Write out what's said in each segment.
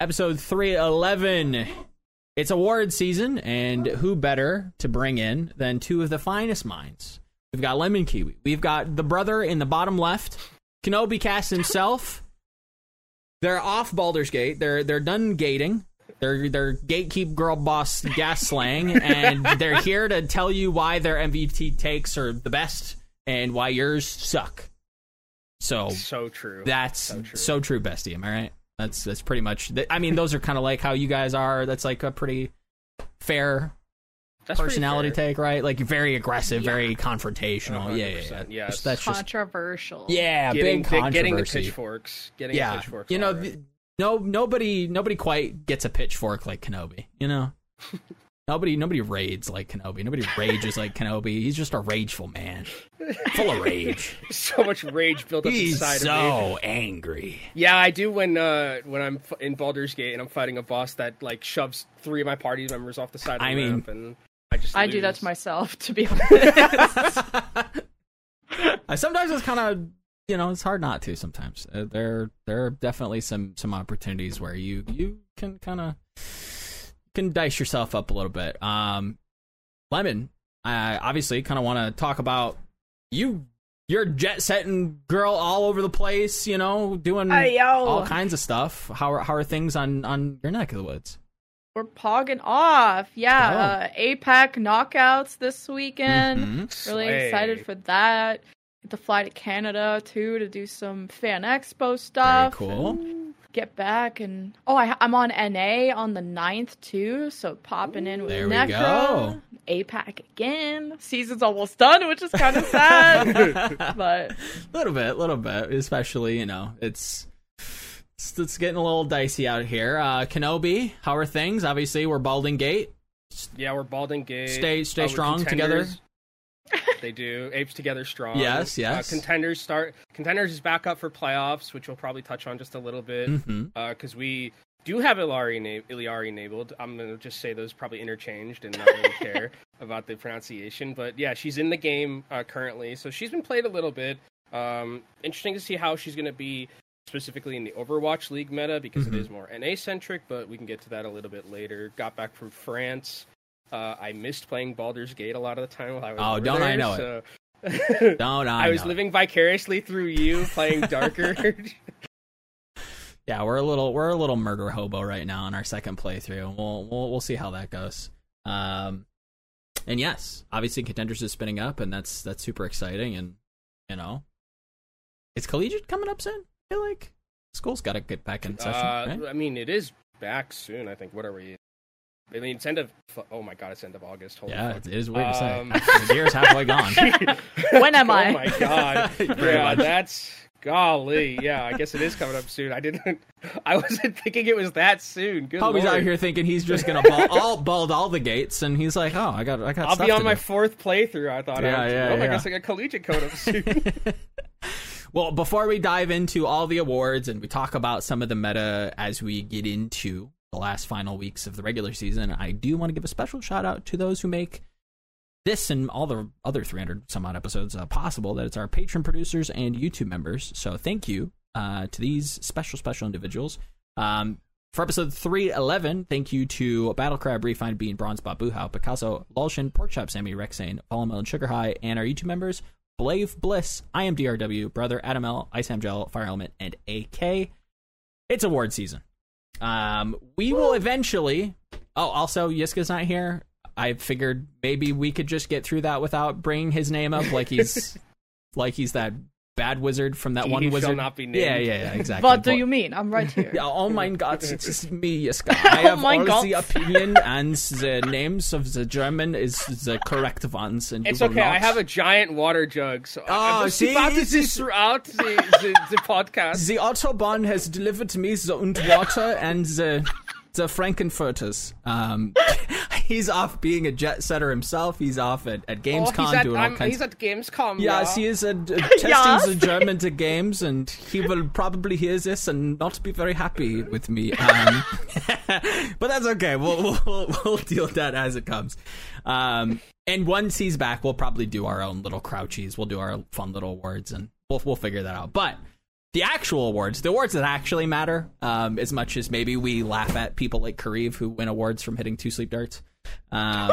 episode 311. It's award season, and who better to bring in than two of the finest minds? We've got Lemon Kiwi. We've got the brother in the bottom left, Kenobi Cast himself. They're off Baldur's Gate. They're they're done gating. They're they're gatekeep girl boss gas slang, and they're here to tell you why their MVP takes are the best and why yours suck. So So true. that's So so true. true. bestie. Am I right? That's that's pretty much. I mean, those are kind of like how you guys are. That's like a pretty fair That's pretty personality fair. take, right? Like very aggressive, very confrontational. Yeah, yeah, 100%, yeah. yes. That's, that's just Controversial. yeah, Getting, big the- controversy. getting the pitchforks. Getting yeah, the pitchforks. you know, all right. no, nobody, nobody quite gets a pitchfork like Kenobi. You know, nobody, nobody raids like Kenobi. Nobody rages like Kenobi. He's just a rageful man, full of rage. so much rage built up He's inside of me. so angry. Yeah, I do when uh when I'm in Baldur's Gate and I'm fighting a boss that like shoves three of my party members off the side of the I mean- ramp, and I just I do that to myself, to be honest. Uh, sometimes it's kind of you know it's hard not to. Sometimes uh, there there are definitely some some opportunities where you you can kind of can dice yourself up a little bit. Um, Lemon, I obviously kind of want to talk about you. You're jet setting girl all over the place, you know, doing Hey, yo. all kinds of stuff. How are how are things on on your neck of the woods? We're pogging off. Yeah, Oh. uh, APAC knockouts this weekend. Mhm. Really Slay. excited for that. Get to fly to Canada too to do some fan expo Very stuff. cool. and Get back and oh, I, I'm on NA on the 9th too, so popping in with There we Necro, go. APAC again. Season's almost done, which is kind of sad, but A little bit, a little bit, especially you know it's it's, it's getting a little dicey out here. Uh, Kenobi, how are things? Obviously, we're Balding Gate. Yeah, we're Balding Gate. Stay- stay we're strong together. They do. Apes together strong. Yes, Uh, yes. contenders start. Contenders is back up for playoffs, which we'll probably touch on just a little bit. mm-hmm. because we do have Ilari, Iliari enabled. I'm gonna just say those probably interchanged and not really care about the pronunciation. But yeah, she's in the game uh, currently, so she's been played a little bit. Um, interesting to see how she's gonna be specifically in the Overwatch League meta because Mhm. it is more NA centric, but we can get to that a little bit later. Got back from France. Uh, I missed playing Baldur's Gate a lot of the time while I was. Oh, don't I there, know it. Don't I? I was know it. living vicariously through you playing Darker. Yeah, we're a little we're a little murder hobo right now on our second playthrough. We'll we'll we'll see how that goes. Um, and yes, obviously contenders is spinning up, and that's that's super exciting. And you know, it's collegiate coming up soon? I feel like school's got to get back in session. Uh, right? I mean, it is back soon. I think. What are we? I mean, it's end of. Oh my god, it's end of August. Holy Yeah, fuck. it is weird Um, to say. The year is halfway gone. When am I? Oh my god. Yeah, much. that's golly. Yeah, I guess it is coming up soon. I didn't. I wasn't thinking it was that soon. Good Toby's lord. out here thinking he's just gonna ball, all bald all the gates, and he's like, "Oh, I got, I got." I'll stuff be on my do. fourth playthrough. I thought. Yeah, I was, yeah, oh, I yeah. guess I got collegiate code up soon. Well, before we dive into all the awards and we talk about some of the meta as we get into the last final weeks of the regular season, I do want to give a special shout out to those who make this and all the other 300 some odd episodes uh, possible. That it's our patron producers and YouTube members. So thank you uh, to these special, special individuals. Um, for episode 311, thank you to Battle Crab, Refined Bean, Bronze Bot, Buhau, Picasso, Lulshin, Porkchop, Sammy, Rexane, Fallen and Sugar High, and our YouTube members, Blave Bliss, I am DRW, Brother Adam L, Ice Gel, Fire Element, and AK. It's award season. Um, we will eventually. Oh, also, Yiska's not here. I figured maybe we could just get through that without bringing his name up, like he's like he's that bad wizard from that He one who shall wizard. not be named. Yeah, yeah, yeah, exactly. what do But- you mean? I'm right here. yeah, oh my god, it is just me, Yiska. I have Oh my all God. the opinion and the names of the German is the correct ones, and It's will okay. I have a giant water jug, so Oh, I'm see, about to this see is- throughout the, the, the podcast. The Autobahn has delivered me the und water and the the Frankenfurters. Um, he's off being a jet setter himself. He's off at, at Oh, Gamescom he's at, doing all kinds. he's at Gamescom. Yes, yeah. he is uh, testing Yes. the German to games, and he will probably hear this and not be very happy with me. Um, but that's okay. We'll, we'll we'll deal with that as it comes. Um, and once he's back, we'll probably do our own little crouchies. We'll do our fun little awards, and we'll we'll figure that out. But the actual awards, the awards that actually matter, um, as much as maybe we laugh at people like Kareev who win awards from hitting two sleep darts. Um,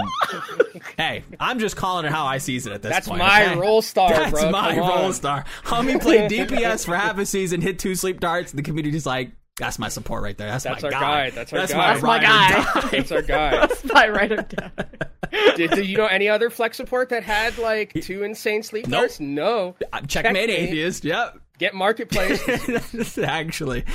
hey, I'm just calling it how I sees it at this point. That's point. my okay? role star, That's bro. my Come role on. star. Homie played DPS for half a season, hit two sleep darts, and the community's like, that's my support right there. That's, That's my our guy. guy. That's our That's guy. my, That's my ride or guy. That's our guy. I write him down. did, did you know any other flex support that had like two insane sleep Nope. darts? No. Uh, Checkmate Checkmate. atheist. Yep. Get marketplace. Actually,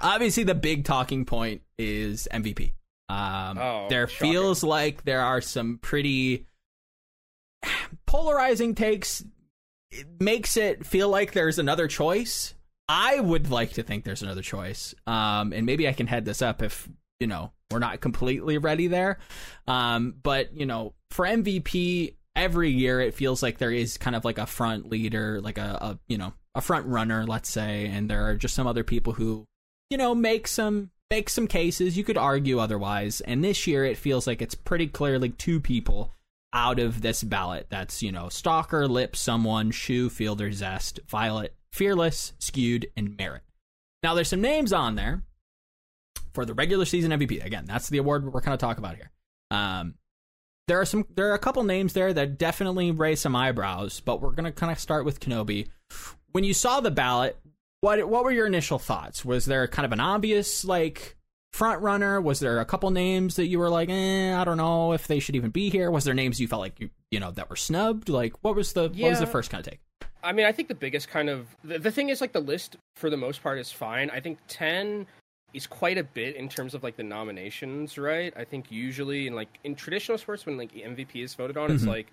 obviously, the big talking point is MVP. Um, Oh, there shocking. feels like there are some pretty polarizing takes. It makes it feel like there's another choice. I would like to think there's another choice. Um, and maybe I can head this up if you know we're not completely ready there. Um, but you know, for MVP, every year it feels like there is kind of like a front leader, like a, a you know a front runner, let's say, and there are just some other people who you know make some make some cases. You could argue otherwise, and this year it feels like it's pretty clearly two people out of this ballot. That's you know Stalker, Lip, Someone, Shoe, Fielder, Zest, Violet, Fearless, Skewed, and Merit. Now there's some names on there for the regular season MVP. Again, that's the award we're kind of talking about here. Um, there are some, there are a couple names there that definitely raise some eyebrows, but we're gonna kind of start with Kenobi. When you saw the ballot, what what were your initial thoughts? Was there kind of an obvious like front runner? Was there a couple names that you were like, eh, I don't know if they should even be here? Was there names you felt like you you know that were snubbed? Like, what was the what was the first kind of take? I mean, I think the biggest kind of the, the thing is like the list for the most part is fine. I think ten is quite a bit in terms of like the nominations, right? I think usually in like in traditional sports when like MVP is voted on, it's Mhm. like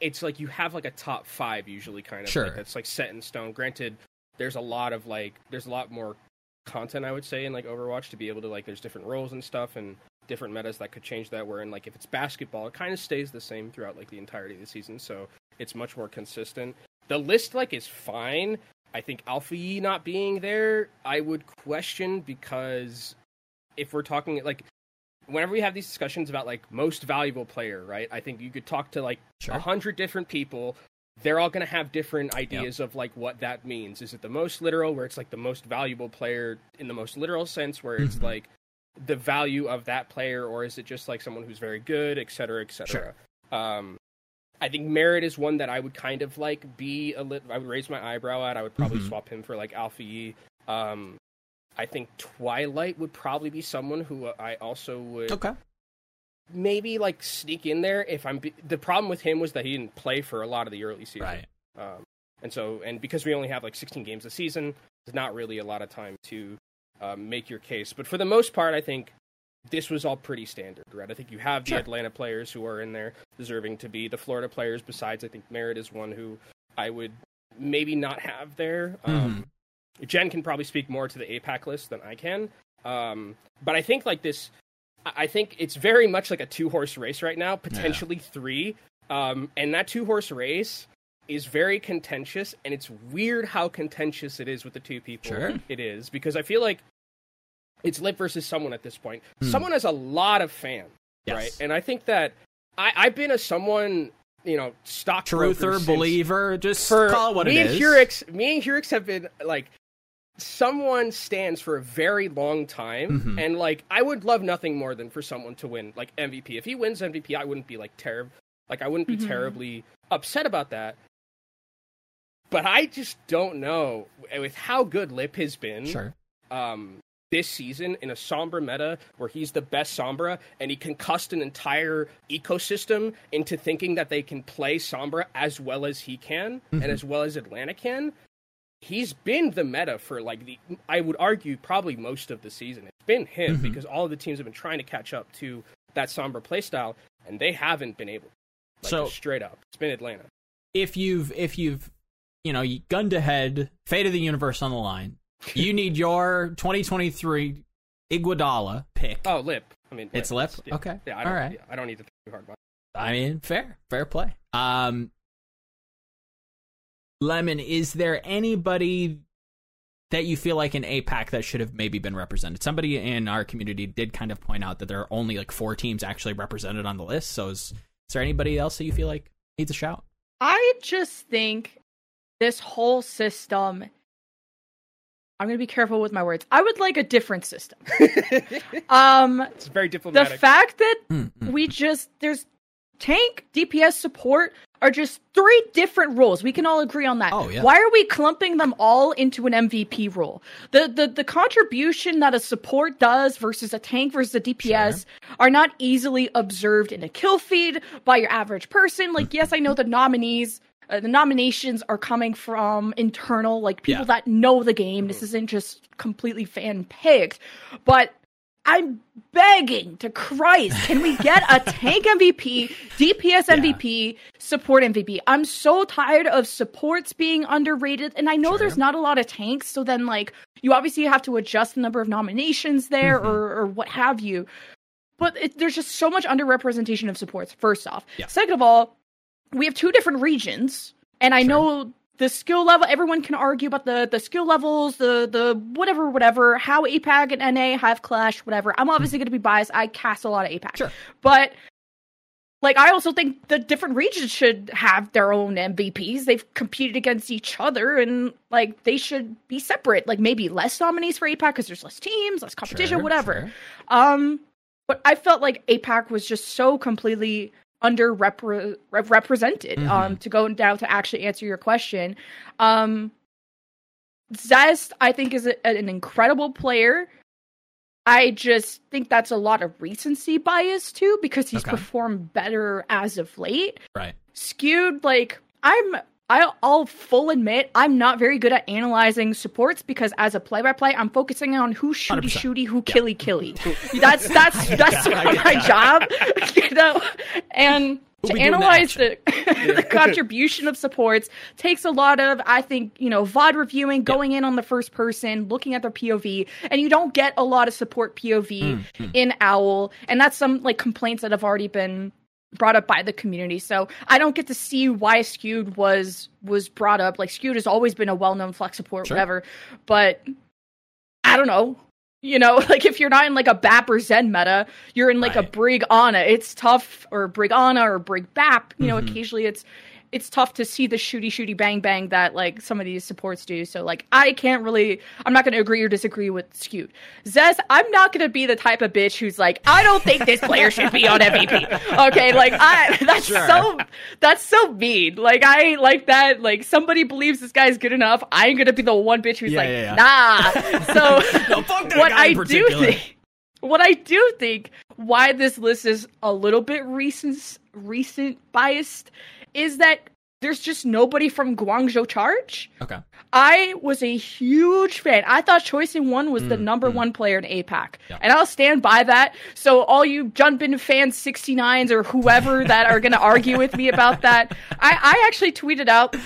it's like you have like a top five usually kind of Sure. like that's like set in stone. Granted, there's a lot of like there's a lot more content I would say in like Overwatch to be able to like there's different roles and stuff and different metas that could change that. Wherein like if it's basketball, it kind of stays the same throughout like the entirety of the season, so it's much more consistent. The list like is fine. I think Alpha E not being there, I would question because if we're talking like whenever we have these discussions about like most valuable player, right? I think you could talk to like a Sure. hundred different people. They're all going to have different ideas of like what that means. Is it the most literal, where it's like the most valuable player in the most literal sense, where it's Mhm. like the value of that player, or is it just like someone who's very good, et cetera, et cetera? Um, I think Merit is one that I would kind of like be a lit. I would raise my eyebrow at. I would probably Mhm. swap him for like Alpha E. Um, I think Twilight would probably be someone who I also would Okay. Maybe like sneak in there if I'm. Be- the problem with him was that he didn't play for a lot of the early season, Right. um, and so and because we only have like 16 games a season, there's not really a lot of time to um, make your case. But for the most part, I think this was all pretty standard, right? I think you have the Sure. Atlanta players who are in there deserving to be the Florida players. Besides, I think Merritt is one who I would maybe not have there. Um, Jen can probably speak more to the APAC list than I can. Um, but I think like this, I think it's very much like a two horse race right now, potentially three. Um, and that two horse race is very contentious, and it's weird how contentious it is with the two people. Sure. It is because I feel like it's Lip versus someone at this point. Hmm. Someone has a lot of fans, Yes. right? And I think that I, I've been a someone, you know, stock Truther, believer, just for call it what me it and is. Hurix, me and Hurix have been like someone stands for a very long time, Mhm. and like I would love nothing more than for someone to win like MVP. If he wins MVP, I wouldn't be like terrible, like I wouldn't be Mhm. terribly upset about that. But I just don't know with how good Lip has been Sure. um, this season in a Sombra meta where he's the best Sombra and he concussed an entire ecosystem into thinking that they can play Sombra as well as he can Mhm. and as well as Atlanta can. He's been the meta for like the I would argue probably most of the season. It's been him Mhm. because all of the teams have been trying to catch up to that Sombra playstyle and they haven't been able. Like, So- just straight up, it's been Atlanta. if you've if you've you know you gunned ahead fate of the universe on the line you need your 2023 iguodala pick Oh, Lip. I mean, it's lip Yeah. okay Yeah, I don't, right yeah, I don't need to think too hard about. it. i mean fair fair play um lemon is there anybody that you feel like in apac that should have maybe been represented somebody in our community did kind of point out that there are only like four teams actually represented on the list so is, is there anybody else that you feel like needs a shout I just think this whole system I'm gonna be careful with my words. I would like a different system. um, It's very diplomatic. the fact that Mm, mm. we just there's tank DPS support are just three different roles. We can all agree on that. Oh, yeah. Why are we clumping them all into an MVP role? The the the contribution that a support does versus a tank versus a DPS are not easily observed in a kill feed by your average person. Like yes, I know the nominees uh, the nominations are coming from internal like people Yeah. that know the game. This isn't just completely fan picked. But I'm begging to Christ, can we get a tank MVP, DPS MVP, support MVP? I'm so tired of supports being underrated, and I know Sure. there's not a lot of tanks, so then like you obviously have to adjust the number of nominations there Mhm. or or what have you. But it, there's just so much underrepresentation of supports. First off, Yeah. second of all, we have two different regions, and I Sure. know the skill level. Everyone can argue about the the skill levels, the the whatever, whatever. How APAC and NA have clash, whatever. I'm obviously going to be biased. I cast a lot of APAC, Sure. but like I also think the different regions should have their own MVPs. They've competed against each other, and like they should be separate. Like maybe less nominees for APAC because there's less teams, less competition, Sure, whatever. sure. Um, but I felt like APAC was just so completely underrepresented. Mhm. Um, to go down to actually answer your question, um, Zest I think is a, an incredible player. I just think that's a lot of recency bias too because he's Okay. performed better as of late Right. skewed like i'm I'll, I'll full admit I'm not very good at analyzing supports because as a play-by-play, I'm focusing on who shooty 100%. shooty, who killy killy. That's that's that's my job, you know. And to the analyze the, the contribution of supports takes a lot of, I think, you know, VOD reviewing, going in on the first person, looking at their POV, and you don't get a lot of support POV Mm, mm. in Owl, and that's some like complaints that have already been brought up by the community. So I don't get to see why Skewed was was brought up. Like Skewed has always been a well known flex support, Sure. whatever. But I don't know. You know, like if you're not in like a BAP or Zen meta, you're in like a Right. Brig Ana. It's tough, or Brig Ana or Brig BAP. You know, Mhm. occasionally it's it's tough to see the shooty shooty bang bang that like some of these supports do. So like I can't really I'm not gonna agree or disagree with Skewed. Zez, I'm not gonna be the type of bitch who's like, I don't think this player should be on MVP. Okay, like I that's Sure. so that's so mean. Like I like that, like somebody believes this guy's good enough. I ain't gonna be the one bitch who's Yeah, like, yeah, yeah. nah. So No, what I do think what I do think why this list is a little bit recent recent biased is that there's just nobody from Guangzhou Charge. Okay. I was a huge fan. I thought Choice in One was the Mm, number mm. one player in APAC. Yeah. And I'll stand by that. So all you Junbin fans 69s or whoever that are gonna argue with me about that, I, I actually tweeted out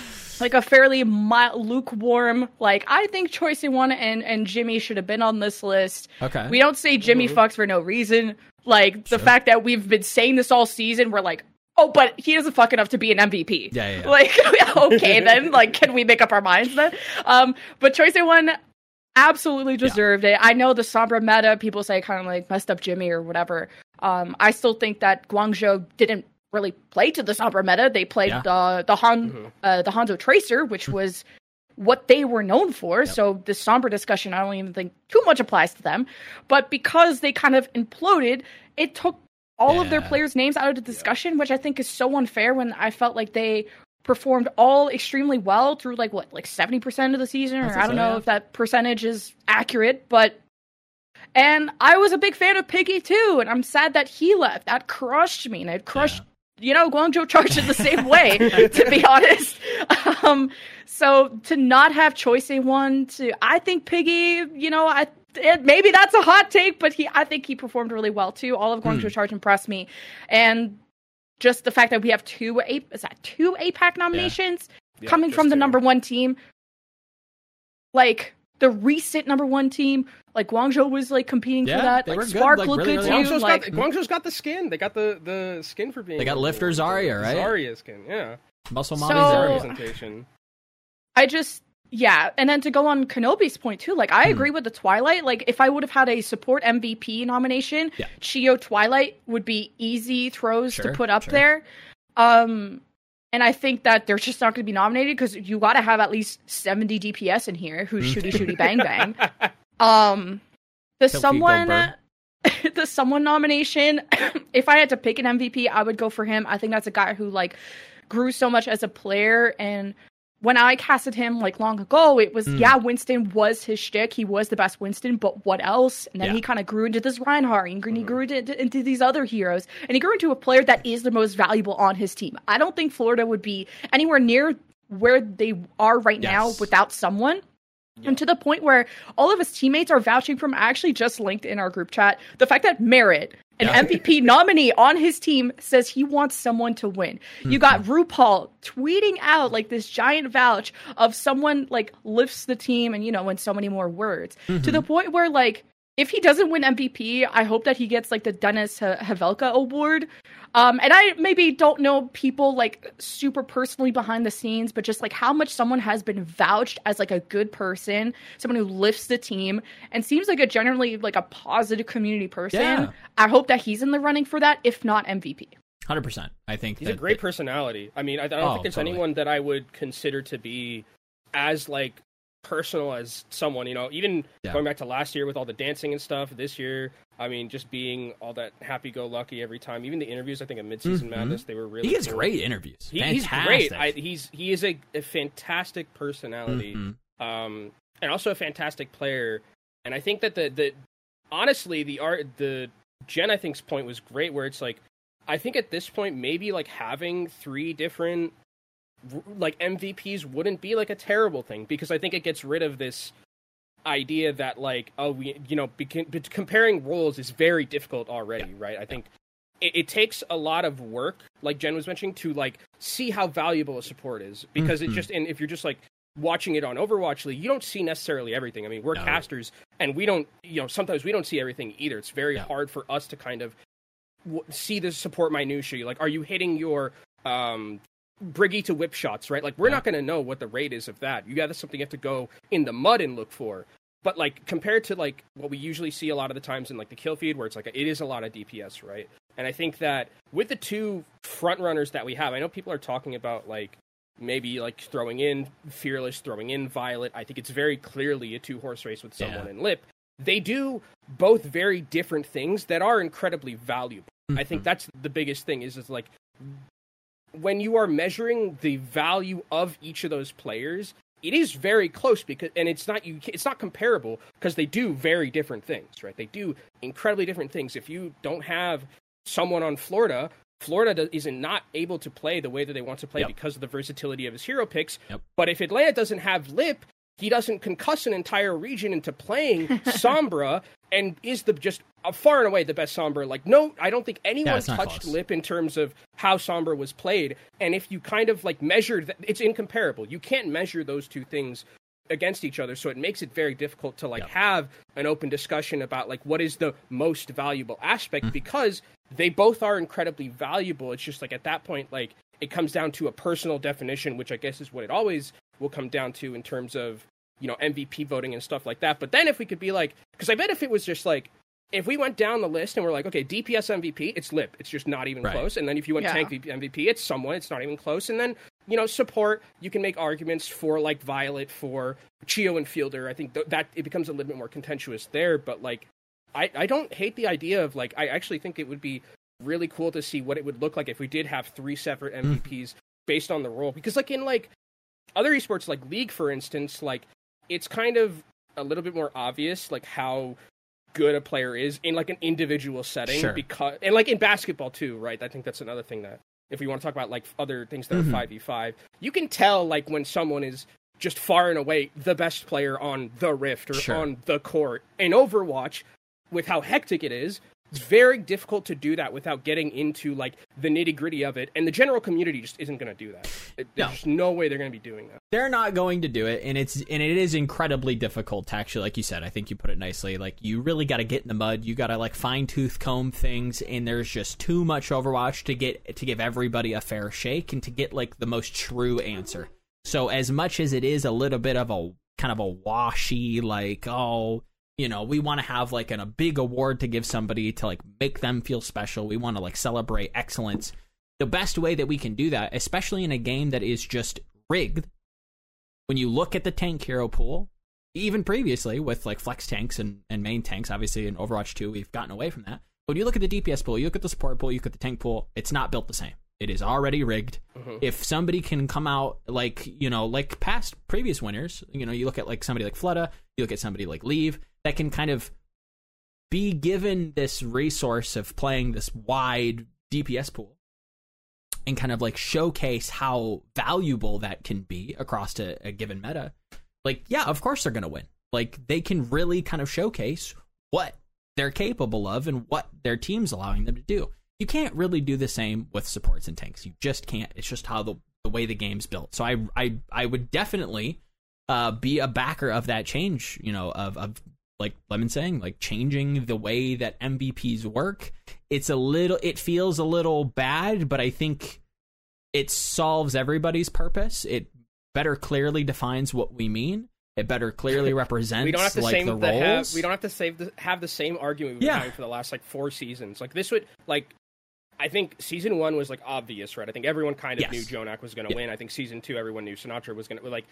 like a fairly mild, lukewarm, like I think Choice in One and, and Jimmy should have been on this list. Okay. We don't say Jimmy Mhm. fucks for no reason. Like the Sure. fact that we've been saying this all season, we're like, oh, but he doesn't fuck enough to be an MVP. Yeah, yeah, yeah. Like, okay, then, like, can we make up our minds then? Um, but Choice A one absolutely deserved it. I know the Sombra meta people say kind of like messed up Jimmy or whatever. Um, I still think that Guangzhou didn't really play to the Sombra meta. They played Yeah. the the Han Mhm. uh, the Hanzo Tracer, which was what they were known for. Yep. So the somber discussion, I don't even think too much applies to them. But because they kind of imploded, it took all of their players' names out of the discussion, which I think is so unfair. When I felt like they performed all extremely well through like what, like seventy percent of the season, I or think I don't so, know yeah. if that percentage is accurate, but. And I was a big fan of Piggy too, and I'm sad that he left. That crushed me, and it crushed you know, Guangzhou charged it the same way, to be honest. Um, so to not have choice A one, to I think Piggy, you know, I it, maybe that's a hot take, but he I think he performed really well too. All of Guangzhou Hmm. charge impressed me, and just the fact that we have two A is that two APAC nominations Yeah, coming just from the two. number one team, like the recent number one team, like Guangzhou was like competing Yeah, for that. they like were good, Spark like, looked really, good really too. Guangzhou's, like, got, Guangzhou's got the skin. They got the, the skin for being. They got number Lifter one. Zarya, right? Zarya skin, yeah. Muscle So- Mommy Zarya Zarya. representation. I just yeah, and then to go on Kenobi's point too, like I Hmm. agree with the Twilight. Like if I would have had a support MVP nomination, Yeah. Chio Twilight would be easy throws Sure, to put up sure. there. Um And I think that they're just not going to be nominated because you got to have at least 70 DPS in here who's Mm. shooty shooty bang bang. Um, the someone, the someone nomination. if I had to pick an MVP, I would go for him. I think that's a guy who like grew so much as a player and. When I casted him like long ago, it was Mm. yeah, Winston was his shtick. He was the best Winston, but what else? And then Yeah. he kind of grew into this Reinhardt, and he Mhm. grew into, into these other heroes, and he grew into a player that is the most valuable on his team. I don't think Florida would be anywhere near where they are right now without someone. And to the point where all of his teammates are vouching for him. I actually just linked in our group chat the fact that Merritt, an Yeah. MVP nominee on his team, says he wants someone to win. You got Mm-hmm. RuPaul tweeting out like this giant vouch of someone like lifts the team and you know in so many more words to Mm-hmm. the point where like if he doesn't win MVP, I hope that he gets like the Dennis H- Hawelka award. Um, and I maybe don't know people like super personally behind the scenes, but just like how much someone has been vouched as like a good person, someone who lifts the team and seems like a generally like a positive community person. Yeah. I hope that he's in the running for that, if not MVP. Hundred percent. I think He's a that- great personality. I mean, I, I don't Oh, think there's totally. anyone that I would consider to be as like personal as someone. You know, even Yeah. going back to last year with all the dancing and stuff. This year, I mean, just being all that happy-go-lucky every time. Even the interviews, I think, at Mid-Season Mhm. Madness, they were really. he gets cool. great interviews. He, he's great. I, he's he is a, a fantastic personality, Mhm. um, and also a fantastic player. And I think that the the honestly the art the Jen I think's point was great, where it's like I think at this point maybe like having three different like MVPs wouldn't be like a terrible thing because I think it gets rid of this idea that like oh we you know beca- but comparing roles is very difficult already right i think it, it takes a lot of work like jen was mentioning to like see how valuable a support is because Mhm. it just and if you're just like watching it on overwatch league you don't see necessarily everything i mean we're No. casters and we don't you know sometimes we don't see everything either it's very Yeah. hard for us to kind of w- see the support minutiae like are you hitting your um Briggy to whip shots, right? Like we're Yeah. not going to know what the rate is of that. You got to something you have to go in the mud and look for. But like compared to like what we usually see a lot of the times in like the kill feed, where it's like it is a lot of DPS, right? And I think that with the two front runners that we have, I know people are talking about like maybe like throwing in fearless, throwing in violet. I think it's very clearly a two horse race with someone Yeah. in lip. They do both very different things that are incredibly valuable. Mm-hmm. I think that's the biggest thing is is like when you are measuring the value of each of those players, it is very close because and it's not you it's not comparable because they do very different things, right? They do incredibly different things. If you don't have someone on Florida, Florida is not able to play the way that they want to play Yep. because of the versatility of his hero picks. Yep. But if Atlanta doesn't have Lip, he doesn't concuss an entire region into playing Sombra and is the just uh, far and away the best Sombra. Like, no, I don't think anyone it's not touched close. Lip in terms of how Sombra was played. And if you kind of like measured that, it's incomparable. You can't measure those two things against each other so it makes it very difficult to like Yep. have an open discussion about like what is the most valuable aspect because they both are incredibly valuable it's just like at that point like it comes down to a personal definition which i guess is what it always will come down to in terms of you know mvp voting and stuff like that. But then if we could be like because i bet if it was just like if we went down the list and we're like okay dps mvp it's lip it's just not even Right. close. And then if you went Yeah. tank mvp it's someone it's not even close. And then you know support you can make arguments for like violet for chio and fielder. I think th- that it becomes a little bit more contentious there. But like I, I don't hate the idea of like I actually think it would be really cool to see what it would look like if we did have three separate MVPs based on the role. Because like in like other esports like league for instance like it's kind of a little bit more obvious like how good a player is in like an individual setting Sure. because and like in basketball too right I think that's another thing that if we want to talk about like other things that Mhm. are 5v5 you can tell like when someone is just far and away the best player on the rift or Sure. on the court in overwatch with how hectic it is, it's very difficult to do that without getting into like the nitty gritty of it. And the general community just isn't going to do that. It, No. There's no way they're going to be doing that. they're not going to do it and it's and it is incredibly difficult to actually like you said i think you put it nicely like you really got to get in the mud you got to like fine tooth comb things and there's just too much overwatch to get to give everybody a fair shake and to get like the most true answer so as much as it is a little bit of a kind of a washy like oh you know we want to have like an, a big award to give somebody to like make them feel special we want to like celebrate excellence the best way that we can do that, especially in a game that is just rigged, when you look at the tank hero pool, even previously with like flex tanks and, and main tanks, obviously in Overwatch 2, we've gotten away from that. But when you look at the DPS pool, you look at the support pool, you look at the tank pool, it's not built the same. It is already rigged. Mhm. If somebody can come out like, you know, like past previous winners, you know, you look at like somebody like Fleta, you look at somebody like Leave, that can kind of be given this resource of playing this wide DPS pool and kind of like showcase how valuable that can be across a, a given meta, like, yeah, of course they're going to win. Like, they can really kind of showcase what they're capable of and what their team's allowing them to do. You can't really do the same with supports and tanks. You just can't. It's just how the, the way the game's built. So I I I would definitely uh, be a backer of that change. You know, of of like Lemon saying, like changing the way that MVPs work. It's a little. It feels a little bad, but I think it solves everybody's purpose. It better clearly defines what we mean. It better clearly represents we don't have to like same the the have, roles. we don't have to save the, have the same argument we've been Yeah. having for the last like four seasons. Like this would like I think season one was like obvious, right? I think everyone kind of Yes. knew JJoNak was going to Yeah. win. I think season two, everyone knew Sinatraa was going to like.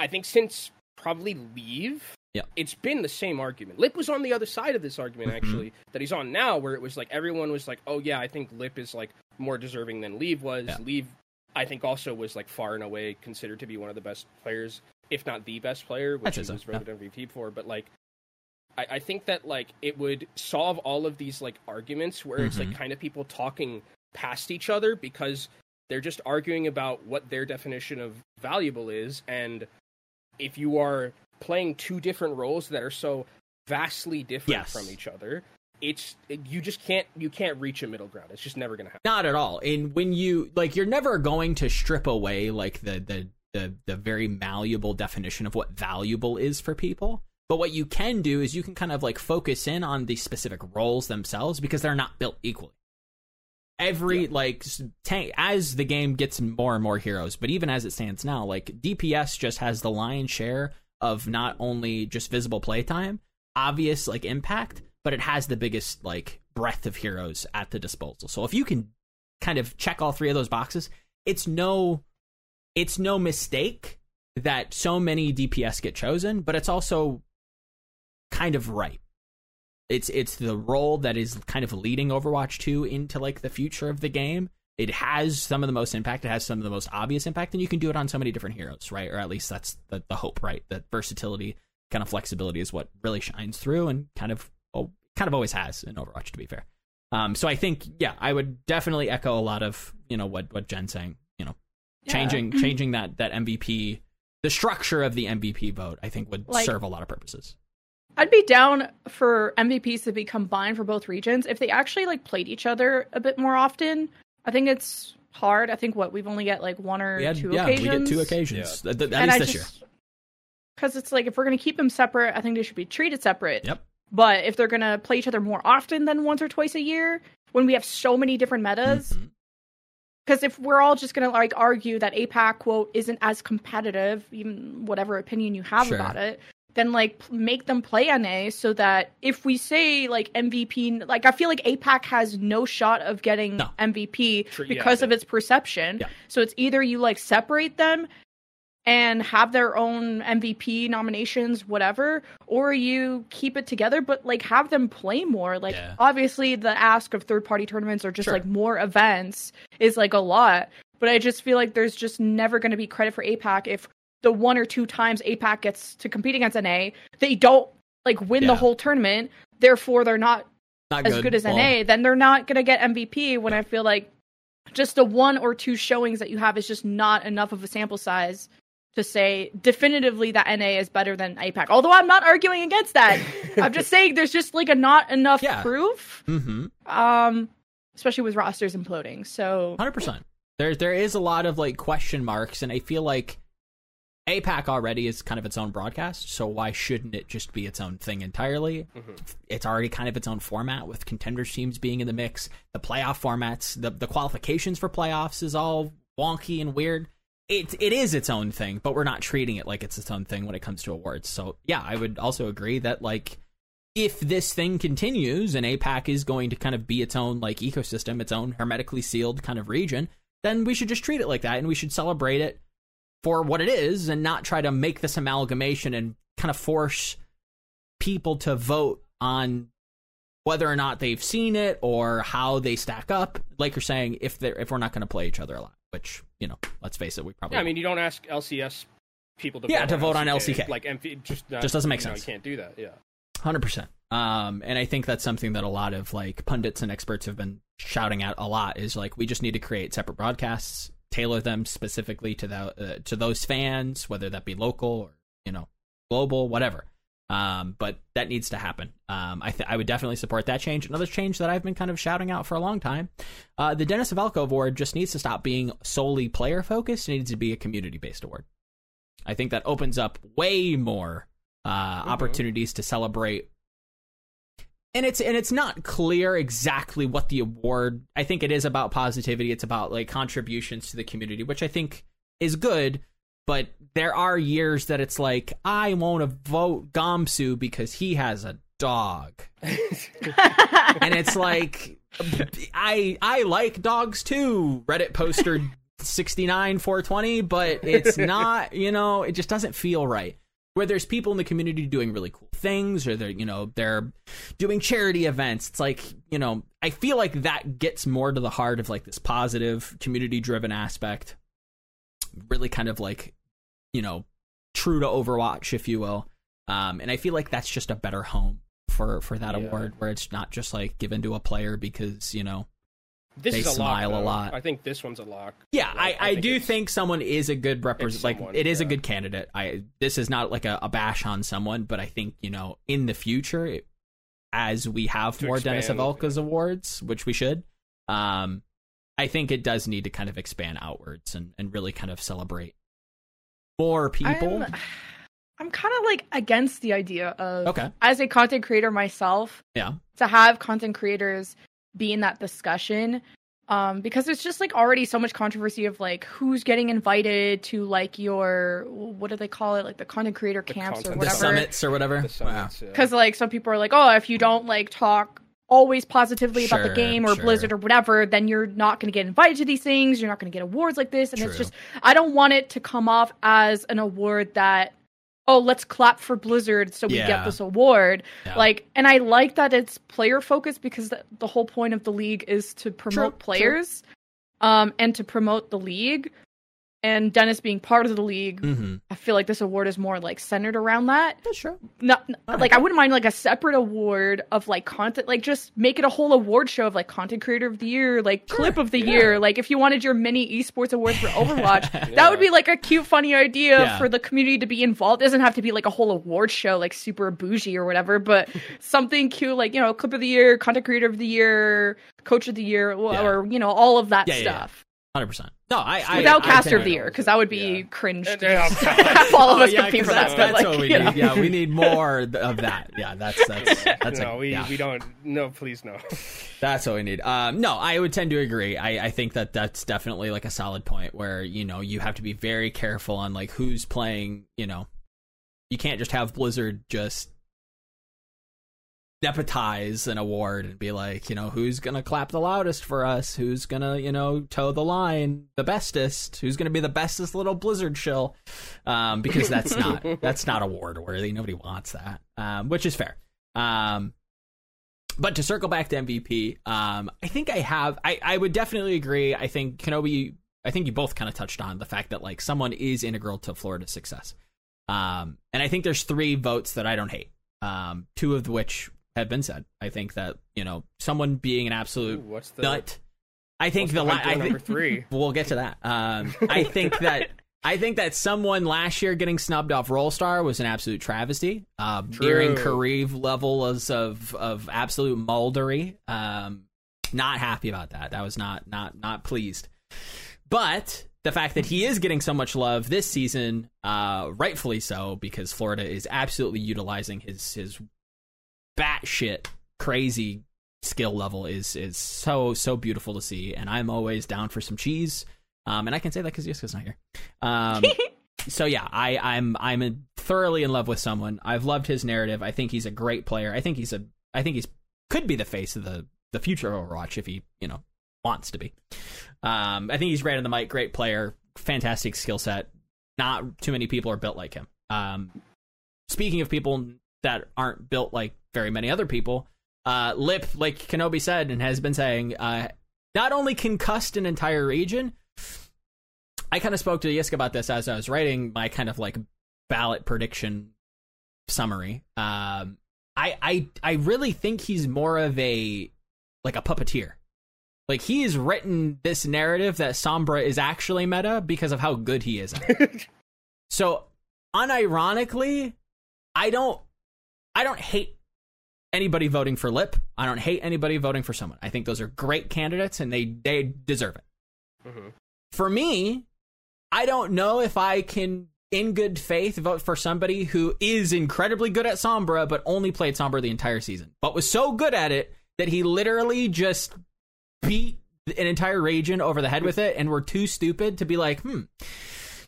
I think since probably leave, Yeah. it's been the same argument. Lip was on the other side of this argument Mhm. actually that he's on now, where it was like everyone was like, "Oh yeah, I think Lip is like more deserving than Leave was." Yeah. Leave, I think, also was like far and away considered to be one of the best players, if not the best player, which he was voted MVP for. But like, I, I think that like it would solve all of these like arguments where it's like Mhm. kind of people talking past each other because they're just arguing about what their definition of valuable is and if you are playing two different roles that are so vastly different Yes. from each other it's you just can't you can't reach a middle ground it's just never gonna happen Not at all. And when you like, you're never going to strip away like the the the the very malleable definition of what valuable is for people. But what you can do is you can kind of like focus in on the specific roles themselves because they're not built equally. Every Yeah. like tank as the game gets more and more heroes, but even as it stands now, like DPS just has the lion's share of not only just visible playtime, obvious like impact, but it has the biggest like breadth of heroes at the disposal. So if you can kind of check all three of those boxes, it's no it's no mistake that so many DPS get chosen, but it's also kind of right. It's it's the role that is kind of leading Overwatch 2 into like the future of the game. It has some of the most impact, it has some of the most obvious impact, and you can do it on so many different heroes, right? Or at least that's the, the hope, right? That versatility, kind of flexibility is what really shines through and kind of oh, kind of always has in Overwatch, to be fair. Um, so I think, yeah, I would definitely echo a lot of you know what what Jen's saying. You know, Yeah. changing changing that that MVP, the structure of the MVP vote, I think would Like- serve a lot of purposes. I'd be down for MVPs to be combined for both regions if they actually like played each other a bit more often. I think it's hard. I think what we've only get like one or We had, two yeah, occasions. we get two occasions. Th- th- At and least I this year. because it's like if we're gonna keep them separate, I think they should be treated separate. Yep. But if they're gonna play each other more often than once or twice a year, when we have so many different metas, Mhm. because if we're all just gonna like argue that APAC quote isn't as competitive, even whatever opinion you have Sure. about it, then like make them play NA so that if we say like MVP, like I feel like APAC has no shot of getting No. MVP Tr- yeah, because of yeah. its perception. Yeah. So it's either you like separate them and have their own MVP nominations, whatever, or you keep it together, but like have them play more. Like Yeah. obviously the ask of third party tournaments or just Sure. like more events is like a lot. But I just feel like there's just never going to be credit for APAC if the one or two times APAC gets to compete against NA, they don't like win Yeah. the whole tournament. Therefore, they're not Not as good, as Well, NA. Then they're not going to get MVP. When I feel like just the one or two showings that you have is just not enough of a sample size to say definitively that NA is better than APAC. Although I'm not arguing against that. I'm just saying there's just like a not enough Yeah. proof. mhm. Um, especially with rosters imploding. So Hundred percent. There, there is a lot of like question marks, and I feel like APAC already is kind of its own broadcast. So why shouldn't it just be its own thing entirely? Mhm. It's already kind of its own format with contenders teams being in the mix. The playoff formats, the the qualifications for playoffs is all wonky and weird. It it is its own thing, but we're not treating it like it's its own thing when it comes to awards. So yeah, I would also agree that like if this thing continues and APAC is going to kind of be its own like ecosystem, its own hermetically sealed kind of region, then we should just treat it like that and we should celebrate it for what it is and not try to make this amalgamation and kind of force people to vote on whether or not they've seen it or how they stack up. Like you're saying, if they're if we're not going to play each other a lot, which you know, let's face it, we probably. Yeah, I mean, you don't ask LCS people to Yeah, vote to on vote on LCK. LCK. Like, MP, just not, Just doesn't make you know, sense. you can't do that. Yeah. Hundred percent. Um, and I think that's something that a lot of like pundits and experts have been shouting at a lot is like we just need to create separate broadcasts, tailor them specifically to the uh, to those fans, whether that be local or you know global, whatever. Um, but that needs to happen. Um, I th- I would definitely support that change. Another change that I've been kind of shouting out for a long time, uh, the Dennis Hawelka Award just needs to stop being solely player focused. It needs to be a community based award. I think that opens up way more uh, opportunities to celebrate. And it's and it's not clear exactly what the award. I think it is about positivity. It's about like contributions to the community, which I think is good. But there are years that it's like I won't vote Gamsu because he has a dog, and it's like I I like dogs too. Reddit poster sixty nine four twenty, but it's not. You know, it just doesn't feel right. Where there's people in the community doing really cool things, or they're you know they're doing charity events. It's like you know I feel like that gets more to the heart of like this positive community driven aspect. Really kind of like you know true to Overwatch, if you will. Um, and I feel like that's just a better home for for that Yeah. award, where it's not just like given to a player because you know This They is a smile a lock, though. lot. I think this one's a lock. Yeah, Like, I, I, do think someone is a good represent. Like someone, it is a good candidate. I this is not like a, a bash on someone, but I think you know in the future, it, as we have To more Dennis expand, Hawelka's awards, which we should, um, I think it does need to kind of expand outwards and and really kind of celebrate more people. I'm, I'm kind of like against the idea of Okay, as a content creator myself yeah, to have content creators be in that discussion um because there's just like already so much controversy of like who's getting invited to like your what do they call it like the content creator The camps or content- the whatever summits or whatever. The summits, yeah. because like some people are like oh if you don't like talk always positively about the game or sure. blizzard or whatever then you're not going to get invited to these things you're not going to get awards like this and it's just i don't want it to come off as an award that oh let's clap for blizzard so we Yeah. get this award Yeah. like and i like that it's player focused because the, the whole point of the league is to promote true. players um and to promote the league and dennis being part of the league Mm-hmm. i feel like this award is more like centered around that That's true. not Alright. like I wouldn't mind like a separate award of like content, like just make it a whole award show of like content creator of the year, like clip of the yeah. year. Like if you wanted your mini esports awards for Overwatch, that would be like a cute, funny idea Yeah. for the community to be involved. It doesn't have to be like a whole award show, like super bougie or whatever, but something cute, like you know, clip of the year, content creator of the year, coach of the year, or, Yeah. or you know, all of that Yeah, yeah, yeah. stuff. Hundred percent. No, I, I Without I caster tend of the year, because that would be Yeah. cringe. And- to have all of Oh, us yeah, compete 'cause for that. that's, but, that's like, what we need. know. Yeah, we need more of that. Yeah, that's that's that's no, a, we, yeah. we don't. No, please no. That's what we need. Um, no, I would tend to agree. I, I think that that's definitely like a solid point where you know you have to be very careful on like who's playing. You know, you can't just have Blizzard just deputize an award and be like, you know, who's gonna clap the loudest for us? Who's gonna, you know, toe the line the bestest? Who's gonna be the bestest little Blizzard shill? Um, because that's not that's not award worthy. Nobody wants that. Um, which is fair. Um, but to circle back to MVP, um, I think I have. I, I would definitely agree. I think Kenobi. I think you both kind of touched on the fact that like someone is integral to Florida's success. Um, and I think there's three votes that I don't hate. Um, two of which have been said. I think that you know someone being an Ooh, absolute what's the nut. I think the, the la- number think three? we'll get to that. Um, I think that I think that someone last year getting snubbed off Roll Star was an absolute travesty. Uh, nearing True. Kareev levels of of absolute moldery. Um, not happy about that. That was not not not pleased. But the fact that he is getting so much love this season, uh, rightfully so, because Florida is absolutely utilizing his his batshit crazy skill level is is so so beautiful to see, and I'm always down for some cheese. Um, and I can say that because Yiska's not here. Um, so yeah, I, I'm I'm thoroughly in love with someone. I've loved his narrative. I think he's a great player. I think he's a I think he's could be the face of the the future of Overwatch if he you know wants to be. Um, I think he's great on the mic, great player, fantastic skill set. Not too many people are built like him. Um, speaking of people that aren't built like very many other people, uh, Lip, like Kenobi said and has been saying, uh, not only concussed an entire region. I kind of spoke to Yiska about this as I was writing my kind of like ballot prediction summary. Um, I I I really think he's more of a like a puppeteer. Like he's written this narrative that Sombra is actually meta because of how good he is. so unironically, I don't I don't hate anybody voting for Lip. I don't hate anybody voting for someone. I think those are great candidates and they they deserve it. Mm-hmm. For me, I don't know if I can in good faith vote for somebody who is incredibly good at Sombra but only played Sombra the entire season. But was so good at it that he literally just beat an entire region over the head with it and we're too stupid to be like, "Hmm,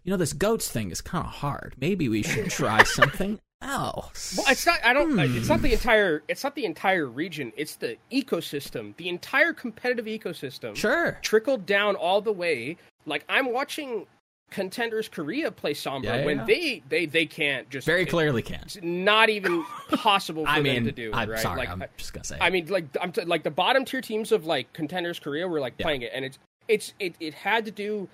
you know this goats thing is kind of hard. Maybe we should try something else." Well, it's not. I don't. Hmm. It's not the entire. It's not the entire region. It's the ecosystem. The entire competitive ecosystem. Sure. Trickled down all the way. Like I'm watching contenders Korea play Sombra Yeah, yeah, when yeah. they they they can't just Very it- clearly can. It's not even possible for I them to do. I'm right? sorry. Like, I'm just gonna say. I mean, like I'm t- like the bottom tier teams of like contenders Korea were like playing it, and it's it's it, it had to do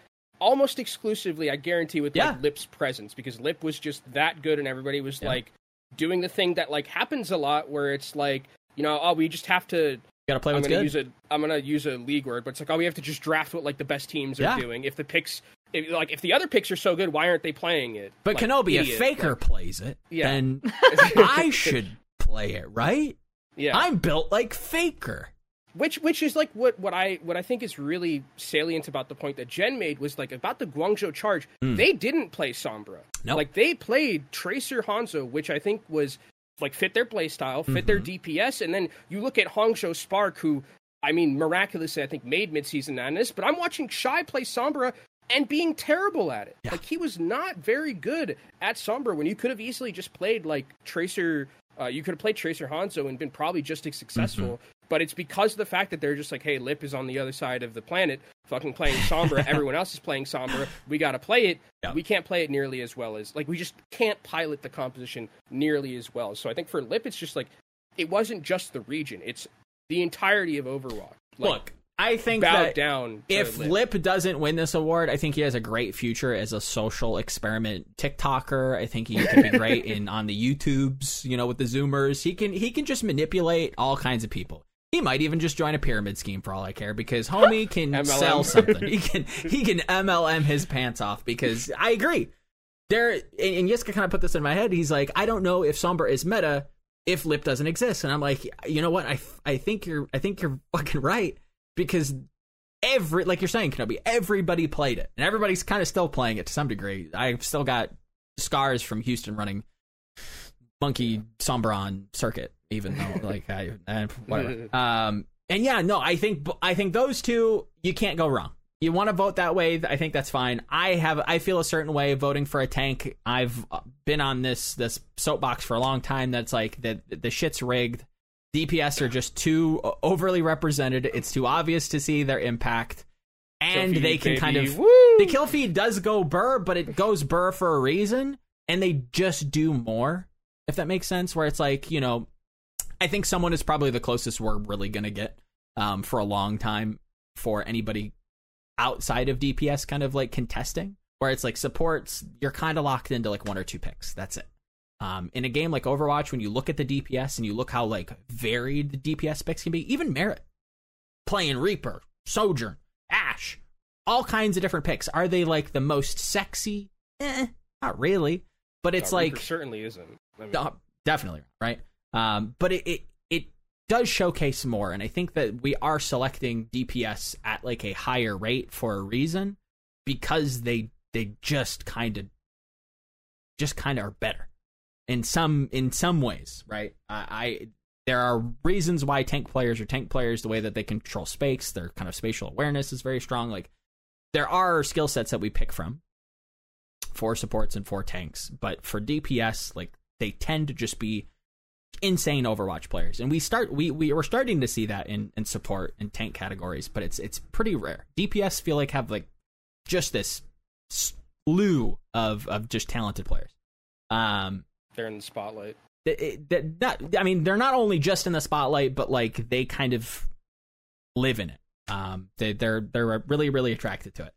almost exclusively, I guarantee, with Yeah. like Lip's presence because Lip was just that good, and everybody was Yeah. like doing the thing that like happens a lot where it's like you know oh we just have to gotta play I'm gonna good. use a I'm gonna use a league word, but it's like oh we have to just draft what like the best teams are Yeah. doing. If the picks if, like if the other picks are so good, why aren't they playing it? But Like, Kenobi, idiot. if Faker Like, plays it, Yeah. then I should play it, right? yeah. I'm built like Faker. Which which is like what what I what I think is really salient about the point that Jen made was like about the Guangzhou charge. Hmm. They didn't play Sombra. Nope. Like they played Tracer Hanzo, which I think was like fit their play style, fit their mm-hmm. DPS, and then you look at Hangzhou Spark, who I mean miraculously I think made midseason madness, but I'm watching Shy play Sombra and being terrible at it. Yeah. Like he was not very good at Sombra when you could have easily just played like Tracer. Uh, you could have played Tracer Hanzo and been probably just as successful. Mm-hmm. But it's because of the fact that they're just like, hey, Lip is on the other side of the planet, fucking playing Sombra. Everyone else is playing Sombra. We got to play it. Yeah. We can't play it nearly as well as like we just can't pilot the composition nearly as well. So I think for Lip, it's just like it wasn't just the region; it's the entirety of Overwatch. Like, Look, I think that down. if Lip. doesn't win this award, I think he has a great future as a social experiment TikToker. I think he could be great in on the YouTubes, you know, with the Zoomers. He can he can just manipulate all kinds of people. He might even just join a pyramid scheme for all I care because homie can sell something. He can he can MLM his pants off because I agree. There and, and Yiska kind of put this in my head. He's like, I don't know if Sombra is meta if Lip doesn't exist, and I'm like, you know what? I I think you're I think you're fucking right because every like you're saying Kenobi, everybody played it, and everybody's kind of still playing it to some degree. I've still got scars from Houston running Monkey Sombron circuit, even though like I eh, whatever. um, and yeah, no, I think I think those two you can't go wrong. You want to vote that way, I think that's fine. I have I feel a certain way voting for a tank. I've been on this this soapbox for a long time. That's like the the shit's rigged. DPS are just too overly represented. It's too obvious to see their impact, and they can kind of Woo! the kill feed does go burr, but it goes burr for a reason, and they just do more. If that makes sense, where it's like you know, I think someone is probably the closest we're really gonna get um, for a long time for anybody outside of DPS, kind of like contesting, where it's like supports you're kind of locked into like one or two picks. That's it. Um, in a game like Overwatch, when you look at the DPS and you look how like varied the DPS picks can be, even Merit playing Reaper, Sojourn, Ash, all kinds of different picks. Are they like the most sexy? Eh, not really. But it's No, like Reaper certainly isn't. I mean, uh, definitely right. Um, but it, it it does showcase more, and I think that we are selecting DPS at like a higher rate for a reason because they they just kind of just kind of are better in some in some ways, right? I, I there are reasons why tank players are tank players. The way that they control space, their kind of spatial awareness is very strong. Like there are skill sets that we pick from four supports, and four tanks. But for DPS, like they tend to just be insane Overwatch players, and we start we we are starting to see that in in support and tank categories, but it's it's pretty rare. DPS feel like have like just this slew of of just talented players. Um, they're in the spotlight. That not, I mean, they're not only just in the spotlight, but like they kind of live in it. Um, they, they're they're really really attracted to it.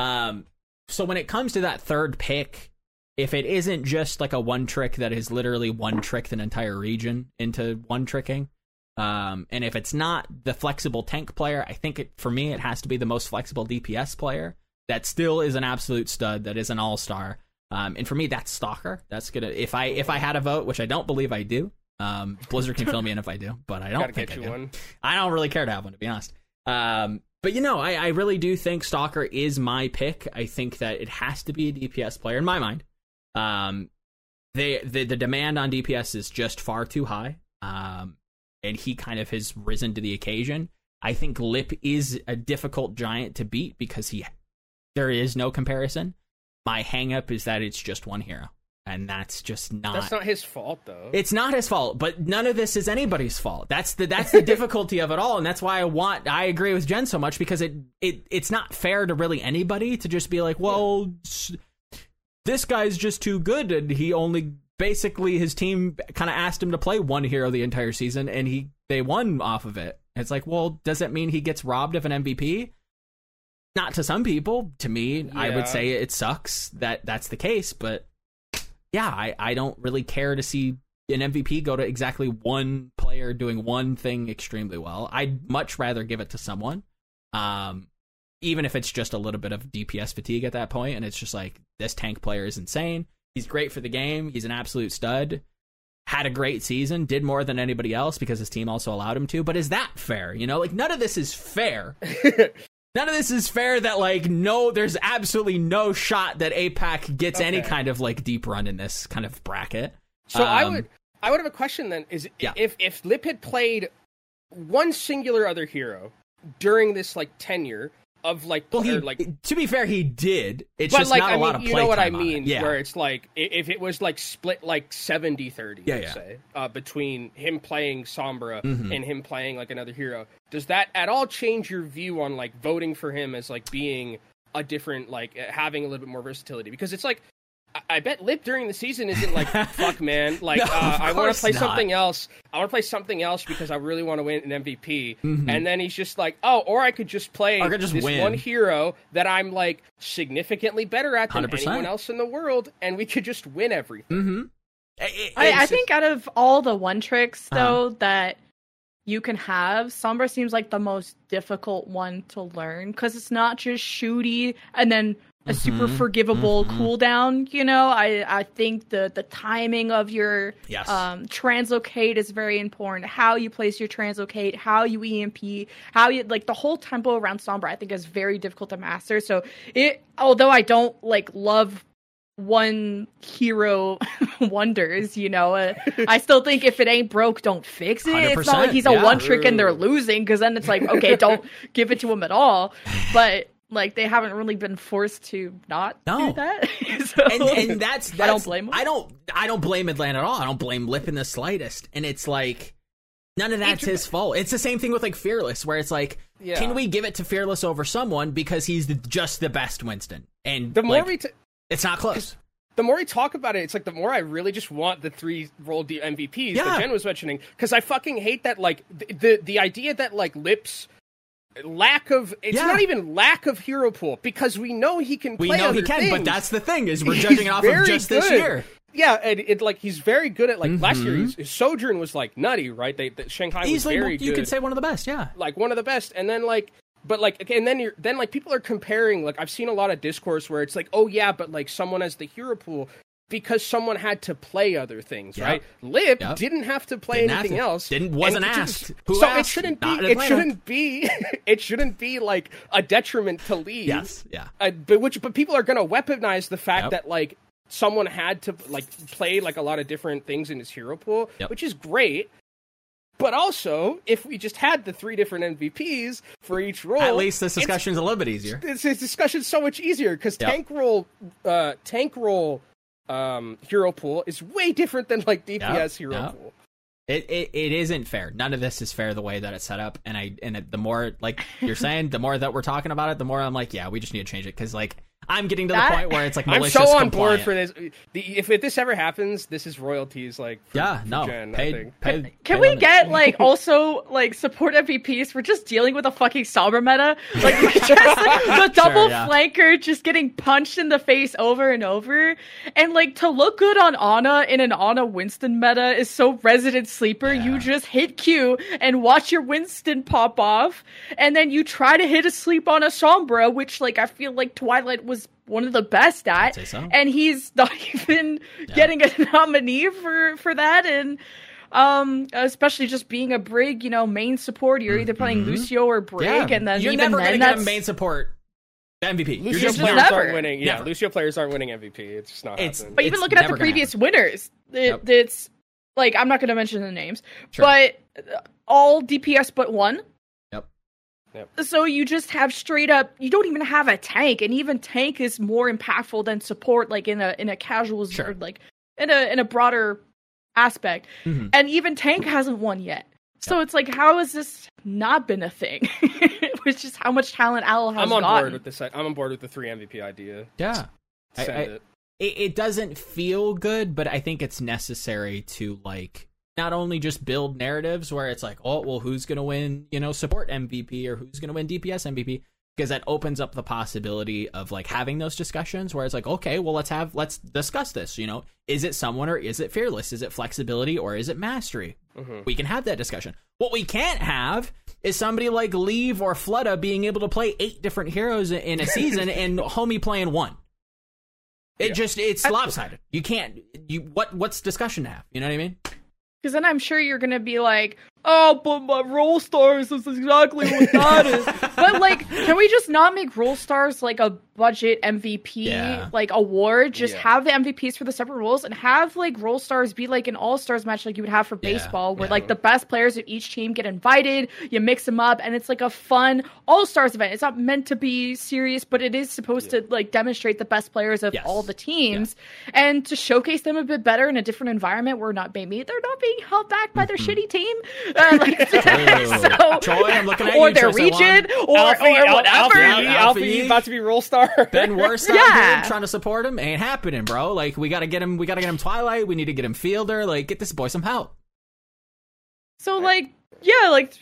Um, so when it comes to that third pick, if it isn't just like a one trick that is literally one trick an entire region into one tricking, um, and if it's not the flexible tank player, I think it, for me it has to be the most flexible DPS player that still is an absolute stud, that is an all star. Um, and for me, that's Stalker. That's gonna if I if I had a vote, which I don't believe I do. Um, Blizzard can fill me in if I do, but I don't think I do. One. I don't really care to have one to be honest. Um, but you know, I, I really do think Stalker is my pick. I think that it has to be a DPS player in my mind. Um, they the the demand on DPS is just far too high. Um, and he kind of has risen to the occasion. I think Lip is a difficult giant to beat because he there is no comparison. My hangup is that it's just one hero. And that's just not that's not his fault though. It's not his fault but none of this is anybody's fault. That's the that's the difficulty of it all and that's why i want i agree with jen so much because it it it's not fair to really anybody to just be like well yeah. this guy's just too good and he only basically his team kind of asked him to play one hero the entire season and he they won off of it. It's like well does that mean he gets robbed of an mvp not to some people to me yeah. i would say it sucks that that's the case but yeah, I, I don't really care to see an MVP go to exactly one player doing one thing extremely well. I'd much rather give it to someone. Um, even if it's just a little bit of DPS fatigue at that point, and it's just like this tank player is insane. He's great for the game. He's an absolute stud. Had a great season. Did more than anybody else because his team also allowed him to. But is that fair? You know, like none of this is fair. none of this is fair that like no there's absolutely no shot that apac gets okay. any kind of like deep run in this kind of bracket so um, i would i would have a question then is yeah. if if lip had played one singular other hero during this like tenure of like well, he, like to be fair he did it's but just like, not I a mean, lot of you know what i mean yeah. where it's like if it was like split like 70 30 yeah, yeah. say uh, between him playing sombra mm-hmm. and him playing like another hero does that at all change your view on like voting for him as like being a different like having a little bit more versatility because it's like I bet Lip during the season isn't like fuck man. Like no, uh, I want to play not. something else. I want to play something else because I really want to win an MVP. Mm-hmm. And then he's just like, oh, or I could just play could just this win. one hero that I'm like significantly better at than 100%. anyone else in the world, and we could just win everything. Mm-hmm. It, I, I, think out of all the one tricks uh-huh. though uh-huh. that you can have, Sombra seems like the most difficult one to learn because it's not just shooty and then a mm-hmm. super forgivable mm-hmm. cooldown. You know, I I think the the timing of your yes. um, translocate is very important. How you place your translocate, how you EMP, how you like the whole tempo around Sombra. I think is very difficult to master. So it, although I don't like love one hero wonders, you know. Uh, I still think if it ain't broke, don't fix it. It's not like he's a yeah. one trick and they're losing because then it's like, okay, don't give it to him at all. But like they haven't really been forced to not no. do that. so, and, and that's, that's, I don't blame them. I don't I don't blame Atlanta at all. I don't blame Lip in the slightest. And it's like none of that's his fault. It's the same thing with like Fearless, where it's like, yeah. can we give it to Fearless over someone because he's the, just the best Winston? And the more like, we, t- it's not close. The more we talk about it, it's like the more I really just want the three role D- MVPs yeah. that Jen was mentioning because I fucking hate that like the, the the idea that like Lips lack of it's yeah. not even lack of hero pool because we know he can we know he can things. but that's the thing is we're judging off of just good. this year yeah and it like he's very good at like mm-hmm. last year his, his sojourn was like nutty right they the, shanghai Easily, was very you good. could say one of the best yeah like one of the best and then like but like okay, and then you're then like people are comparing like I've seen a lot of discourse where it's like oh yeah but like someone has the hero pool because someone had to play other things, yep. right? Lip yep. didn't have to play didn't anything to. else. Didn't wasn't asked. Who so asked? it shouldn't be. It shouldn't be. it shouldn't be like a detriment to leave. Yes. Yeah. Uh, but which but people are going to weaponize the fact yep. that like someone had to like play like a lot of different things in his hero pool, which is great. But also, if we just had the three different MVPs for each role, At least this it's- discussion's a little bit easier. this, this discussion's so much easier because tank role, uh, tank role, um, hero pool is way different than like DPS hero yep. pool. It, it it isn't fair. None of this is fair the way that it's set up. And I and it, the more like you're saying, the more that we're talking about it, the more I'm like, yeah, we just need to change it because like I'm getting to the point where it's like I'm so on board for this. The, if, if this ever happens, this is royalties. Like for, Yeah, for no, Jen, I paid, think. paid, Can pay we limit. get like also like support MVPs for just dealing with a fucking Sombra meta? Like just the double yeah. flanker just getting punched in the face over and over, and like to look good on Ana in an Ana Winston meta is so resident sleeper. Yeah. You just hit Q and watch your Winston pop off, and then you try to hit a sleep on a Sombra, which like I feel like Twilight was one of the best at, say so. and he's not even getting a nominee for for that and um especially just being a brig you know main support you're either playing lucio or brig Mm-hmm. Yeah, and then you're even never then gonna get that's a main support MVP. You're Lucio just players never. aren't winning. Yeah, Never. Lucio players aren't winning MVP. It's just not It's- happening. but even looking at the never gonna previous winners it, Yep. it's like i'm not going to mention the names Sure. but uh, all dps but one Yep. Yep. so you just have straight up you don't even have a tank and even tank is more impactful than support like in a in a casual Sure. or like in a in a broader aspect Mhm. and even tank hasn't won yet so it's like how has this not been a thing which is how much talent owl has I'm on gotten board with this. I'm on board with the three MVP idea. Yeah. I- Send I- it. it, it doesn't feel good, but I think it's necessary to like not only just build narratives where it's like, oh, well, who's gonna win, you know, support MVP or who's gonna win DPS MVP, because that opens up the possibility of like having those discussions where it's like, okay, well, let's have let's discuss this. You know, is it someone or is it fearless? Is it flexibility or is it mastery? Mm-hmm. We can have that discussion. What we can't have is somebody like Leave or Fleta being able to play eight different heroes in a season and Homie playing one. It just it's lopsided. You can't you what what's discussion to have? You know what I mean? Because then I'm sure you're gonna be like, oh, but my role stars is exactly what that is. But like, can we just not make role stars like a budget MVP Yeah. like award? Just Yeah. have the MVPs for the separate roles and have like role stars be like an all stars match like you would have for Yeah, baseball, where yeah. like the best players of each team get invited. You mix them up, and it's like a fun all stars event. It's not meant to be serious, but it is supposed to like demonstrate the best players of Yes. all the teams and to showcase them a bit better in a different environment where not maybe they're not being held back by their mm-hmm. shitty team like, so, Troy, I'm looking at or you, their Troy region or, Alfie, or Al- whatever Alfie, Alfie, Alfie, Alfie. about to be role star. Ben Worst out Yeah. here trying to support him ain't happening, bro. Like we gotta get him we gotta get him Twilight, we need to get him Fielder, like get this boy some help. so like yeah like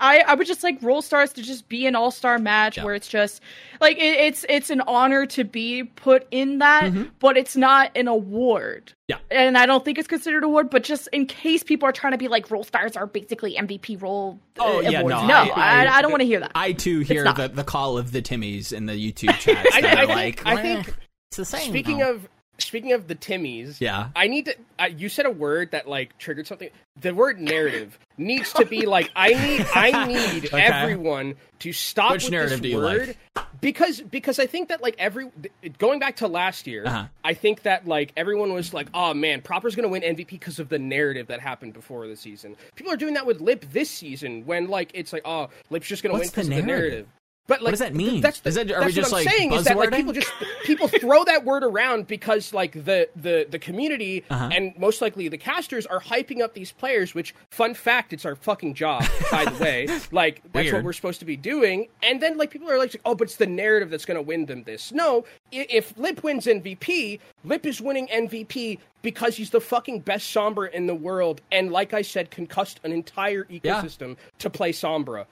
I, I would just like role stars to just be an all star match Yeah. where it's just like it, it's it's an honor to be put in that, but it's not an award. Mm-hmm. Yeah. and I don't think it's considered award. But just in case people are trying to be like role stars are basically MVP role uh, Oh, yeah, awards. no, no, I- I, I- I, don't want to hear that. I too hear the, the call of the Timmies in the YouTube chats I- I think- like I "Eh, think- it's the same. Speaking though." of speaking of the Timmies, Yeah. I need to. Uh, you said a word that like triggered something. The word narrative needs to be like I need. I need Okay. everyone to stop Which with narrative this do you word because because I think that like every going back to last year, Uh-huh. I think that like everyone was like, oh man, Proper's going to win MVP because of the narrative that happened before the season. People are doing that with Lip this season when like it's like, oh, Lip's just going to win What's the because of the narrative? But like, does that mean? That's the, Is it- are that's we just, what I'm like, saying is that like people just people throw that word around because like the the the community Uh-huh. and most likely the casters are hyping up these players. Which fun fact, it's our fucking job, by the way. Like that's Weird. what we're supposed to be doing. And then like people are like, oh, but it's the narrative that's going to win them this. No, if Lip wins MVP, Lip is winning MVP because he's the fucking best Sombra in the world, and like I said, concussed an entire Yeah. ecosystem to play Sombra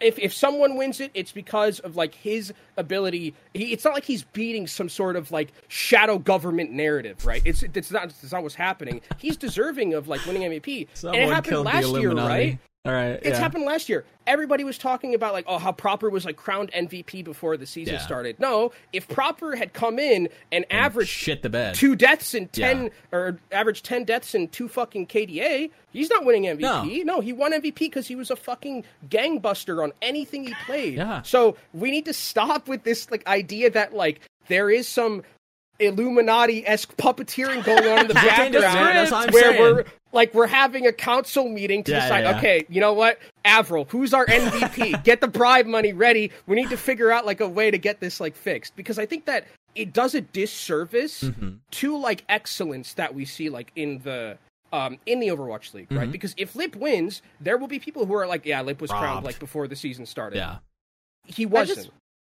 if if someone wins it, it's because of like his ability. He, it's not like he's beating some sort of like shadow government narrative, right? It's it's not it's not what's happening. He's deserving of like winning MVP, and it happened last year, right? All right. It's happened last year. Everybody was talking about like, oh, how Proper was like crowned MVP before the season Yeah. started. No, if Proper had come in and averaged shit the bed. two deaths in ten Yeah. or average ten deaths in two fucking KDA, he's not winning MVP. No, he won MVP because he was a fucking gangbuster on anything he played. Yeah. So we need to stop with this like idea that like there is some Illuminati esque puppeteering going on in the background, that's what I'm where saying. we're like we're having a council meeting to Yeah, decide. yeah, yeah. Okay, you know what, Avril, who's our MVP? get the bribe money ready. We need to figure out like a way to get this like fixed because I think that it does a disservice Mm-hmm. to like excellence that we see like in the. Um, in the Overwatch League, Mm-hmm. right? Because if Lip wins, there will be people who are like, "Yeah, Lip was crowned like before the season started." Yeah. he wasn't. just,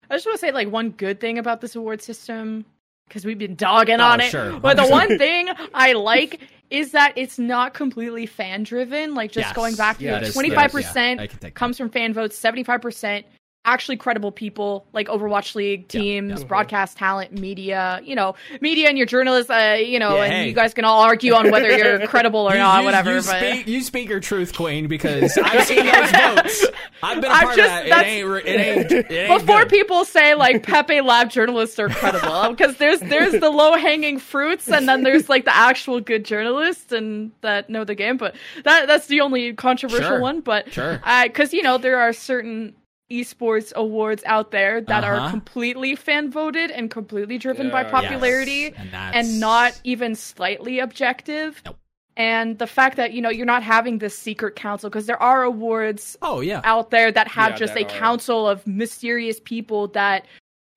I just want to say like one good thing about this award system because we've been dogging Oh, on it. sure. But the one thing I like is that it's not completely fan driven. Like just Yes. going back to Yeah, it, that is- twenty five percent can take that. comes from fan votes, seventy five percent actually credible people like Overwatch League teams, yeah. broadcast talent, media. You know, media and your journalists. Uh, you know, Yeah, and hey. you guys can all argue on whether you're credible or You- not, you, whatever. You but speak, you speak your truth, Queen, because I've seen those votes. I've been a part just- of that. It ain't. It ain't. It ain't before good. people say like Pepe Lab journalists are credible, because there's there's the low hanging fruits, and then there's like the actual good journalists and that know the game. But that that's the only controversial Sure. one. But Sure. because you know there are certain esports awards out there that Uh-huh. are completely fan voted and completely driven by popularity Yes, and, and not even slightly objective. Nope. And the fact that you know you're not having this secret council because there are awards Oh yeah. out there that have Yeah, just that a are- council of mysterious people that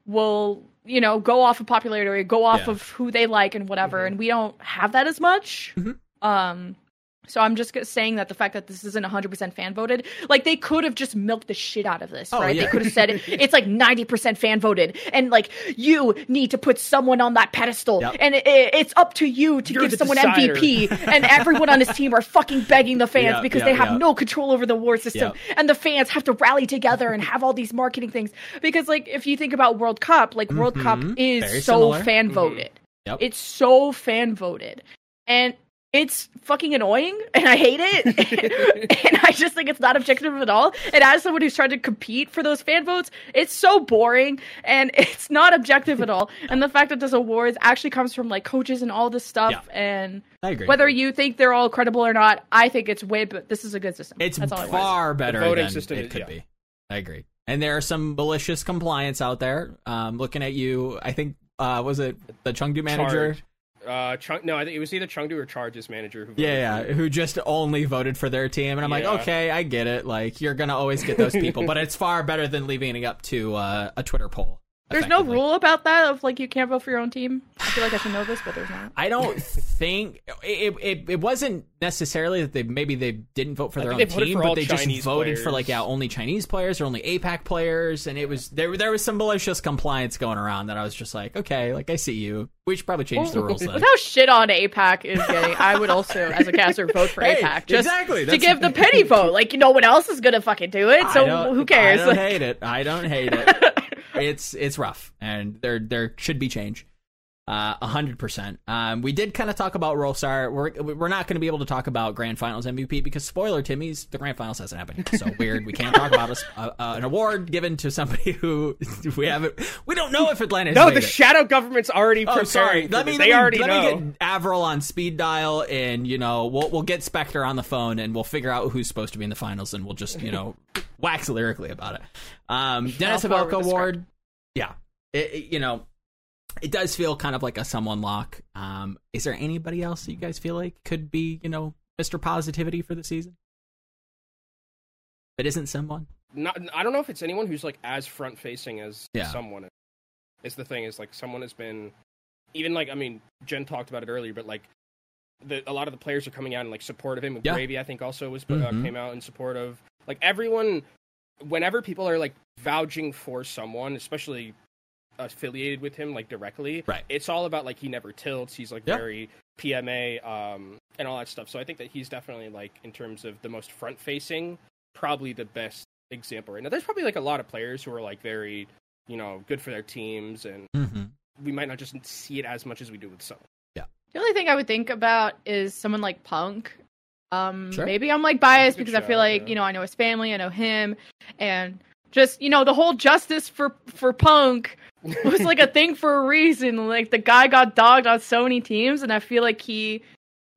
will you know go off of popularity or go off Yeah. of who they like and whatever Mhm. and we don't have that as much Mhm. um so i'm just saying that the fact that this isn't 100% fan voted like they could have just milked the shit out of this Oh, right yeah. they could have said it's like 90% fan voted and like you need to put someone on that pedestal Yep. and it, it's up to you to You're give someone decider. mvp and everyone on his team are fucking begging the fans Yeah, because yeah, they have no control over the war system Yep. and the fans have to rally together and have all these marketing things because like if you think about world cup like world cup Mhm. is Very so fan Mhm. voted Yep. it's so fan voted and it's fucking annoying and i hate it and i just think it's not objective at all and as someone who's trying to compete for those fan votes it's so boring and it's not objective at all and the fact that this awards actually comes from like coaches and all this stuff Yeah. and I agree. whether you think they're all credible or not i think it's way but this is a good system It's That's all I want. far better voting than system it is- could yeah. be. I agree. And there are some malicious compliance out there. Um, looking at you, I think uh, was it the Chengdu manager? Charge. Uh, Chung, no, I think it was either Chengdu or Charge's manager. Who voted Yeah, yeah, who just only voted for their team, and I'm Yeah. like, okay, I get it. Like you're gonna always get those people, but it's far better than leaving it up to uh, a Twitter poll. There's no rule about that of like you can't vote for your own team i feel like i should know this but there's not I don't think it, it. It wasn't necessarily that they maybe they didn't vote for their own think they voted team, but all they just Chinese voted for like yeah, only Chinese players or only APAC players, and it was there. There was some malicious compliance going around that I was just like, okay, like I see you. We should probably change the rules. Then. With how shit on APAC is getting, I would also, as a caster, vote for Hey, APAC just exactly, to give the pity vote. Like no one else is gonna fucking do it, so who cares? I don't hate it. I don't hate it. it's it's rough, and there there should be change. Uh, A hundred percent. Um, we did kind of talk about Rolestar. We're we're not going to be able to talk about Grand Finals MVP because spoiler, Timmy's the Grand Finals hasn't happened. yet. So weird. We can't talk about a s uh, uh, an award given to somebody who we haven't. We don't know if Atlanta. No, the it. shadow government's already Oh, preparing. sorry. for Let me, this. let they me, already let know. me get Avril on speed dial, and you know we'll we'll get Spectre on the phone, and we'll figure out who's supposed to be in the finals, and we'll just you know wax lyrically about it. Um, Dennis I'll Hawelka the Award, yeah, it, it- you know, it does feel kind of like a someone lock. Um, is there anybody else that you guys feel like could be you know Mr. Positivity for the season? It isn't someone. Not, I don't know if it's anyone who's like as front facing as Yeah. someone. is. It's the thing is like someone has been, even like I mean Jen talked about it earlier, but like the a lot of the players are coming out in like support of him. Yeah. Gravy I think also was Mhm. uh, came out in support of like everyone. Whenever people are like vouching for someone, especially affiliated with him like directly, Right. It's all about like he never tilts. He's like Yeah. very PMA um, and all that stuff. So I think that he's definitely like in terms of the most front facing, probably the best example right now. There's probably like a lot of players who are like very, you know, good for their teams, and Mm-hmm. we might not just see it as much as we do with some. Yeah. The only thing I would think about is someone like Punk. Um, Sure. maybe I'm like biased Good because I feel like yeah. you know I know his family, I know him, and just you know the whole justice for for Punk was like a thing for a reason. Like the guy got dogged on so many teams, and I feel like he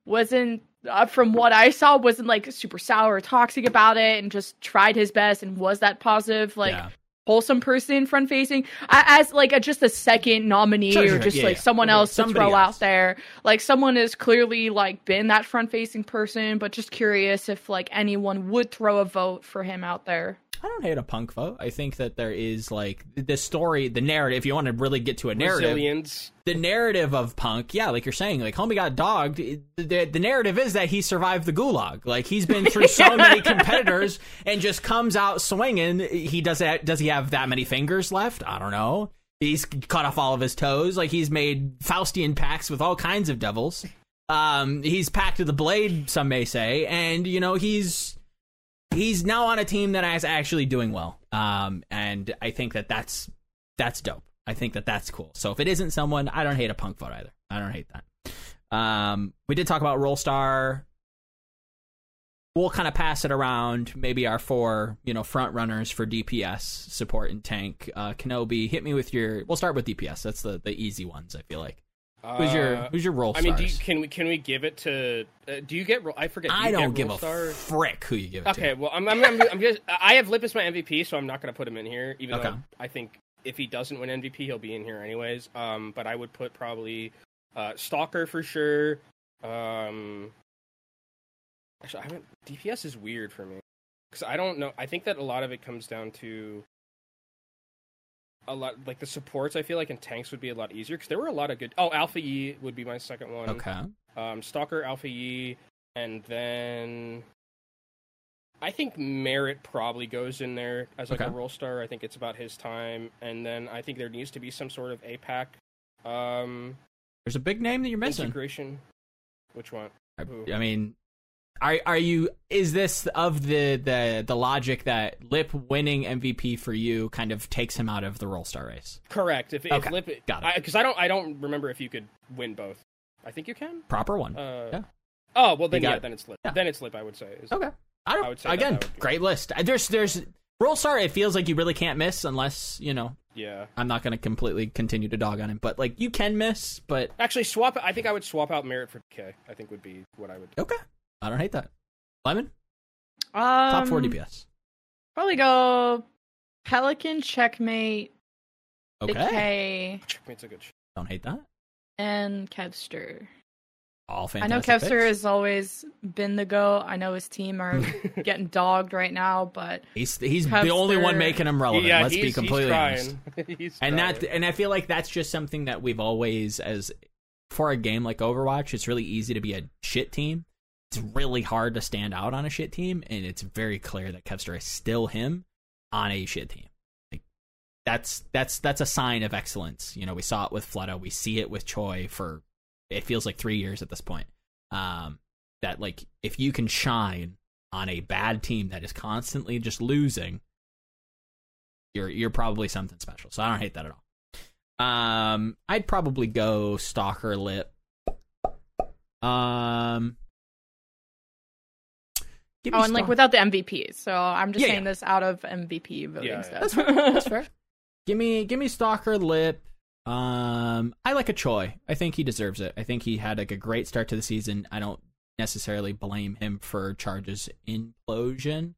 wasn't, uh, from what I saw, wasn't like super sour or toxic about it, and just tried his best and was that positive like yeah. wholesome person front facing as like a, just a second nominee Sure, or just yeah, like yeah. someone else to throw else. out there like someone has clearly like been that front facing person but just curious if like anyone would throw a vote for him out there I don't hate a punk vote. I think that there is like the story, the narrative. If you want to really get to a narrative, Brazilians. the narrative of punk, yeah, like you're saying, like homie got dogged. The, the narrative is that he survived the gulag. Like he's been through so many competitors and just comes out swinging. He does that. Does he have that many fingers left? I don't know. He's cut off all of his toes. Like he's made Faustian pacts with all kinds of devils. Um, he's packed to the blade, some may say, and you know he's he's now on a team that is actually doing well. Um, and I think that that's that's dope. I think that that's cool. So if it isn't someone, I don't hate a punk vote either. I don't hate that. Um, we did talk about Role Star. We'll kind of pass it around. Maybe our four, you know, front runners for DPS support and tank. Uh, Kenobi, hit me with your. We'll start with DPS. That's the the easy ones. I feel like. Who's your Uh, Who's your role I mean, do you, stars? can we can we give it to? Uh, do you get? ro- I forget. Do you I don't get give Roll a Star? frick who you give it Okay, well, I'm, I'm, I'm, I'm just. I have Lip as my MVP, so I'm not going to put him in here. Even Okay. though I think if he doesn't win MVP, he'll be in here anyways. Um, but I would put probably uh, Stalker for sure. Um, actually, I haven't. DPS is weird for me because I don't know. I think that a lot of it comes down to a lot like the supports. I feel like in tanks would be a lot easier because there were a lot of good. Oh, Alpha Yi would be my second one Okay. um, Stalker, Alpha Yi, and then I think Merritt probably goes in there as like Okay. a role star. I think it's about his time, and then I think there needs to be some sort of APAC um, There's a big name that you're missing. integration. Which one? I, I mean, are are you? Is this of the the the logic that Lip winning MVP for you kind of takes him out of the Role Star race? Correct. If, Okay, if Lip, got it. because I, don't, I don't remember if you could win both. I think you can. Proper one. Uh, Yeah. Oh well, then yeah, it. then it's Lip. Yeah. Then it's Lip. I would say. Is- okay. I don't. I would say again, that would great list. There's there's Role Star. It feels like you really can't miss unless you know. Yeah. I'm not going to completely continue to dog on him, but like you can miss. But Actually, swap. I think I would swap out Merritt for K. I think would be what I would. okay, I don't hate that. Lemon um, top four DPS. probably go pelican checkmate Okay, decay Checkmate's a good. Sh- don't hate that. and kevster All fantastic I know. Kevster picks. has always been the go. I know his team are getting dogged right now, but He's he's the only one making him relevant. yeah, Let's he's, be completely he's honest. trying. he's and trying. that and I feel like that's just something that we've always as for a game like Overwatch, it's really easy to be a shit team. It's really hard to stand out on a shit team, and it's very clear that Kevster is still him on a shit team. Like that's that's that's a sign of excellence. You know, we saw it with Fleta, we see it with Choi for it feels like three years at this point. Um, that like if you can shine on a bad team that is constantly just losing, you're you're probably something special. So I don't hate that at all. Um, I'd probably go Stalker Lip. Um, give oh, and like without the MVP. So I'm just Yeah, saying yeah. this out of MVP voting Yeah, yeah. stuff. That's fair. That's fair. Give me give me Stalker Lip. Um, I like a Choi. I think he deserves it. I think he had like a great start to the season. I don't necessarily blame him for charges implosion.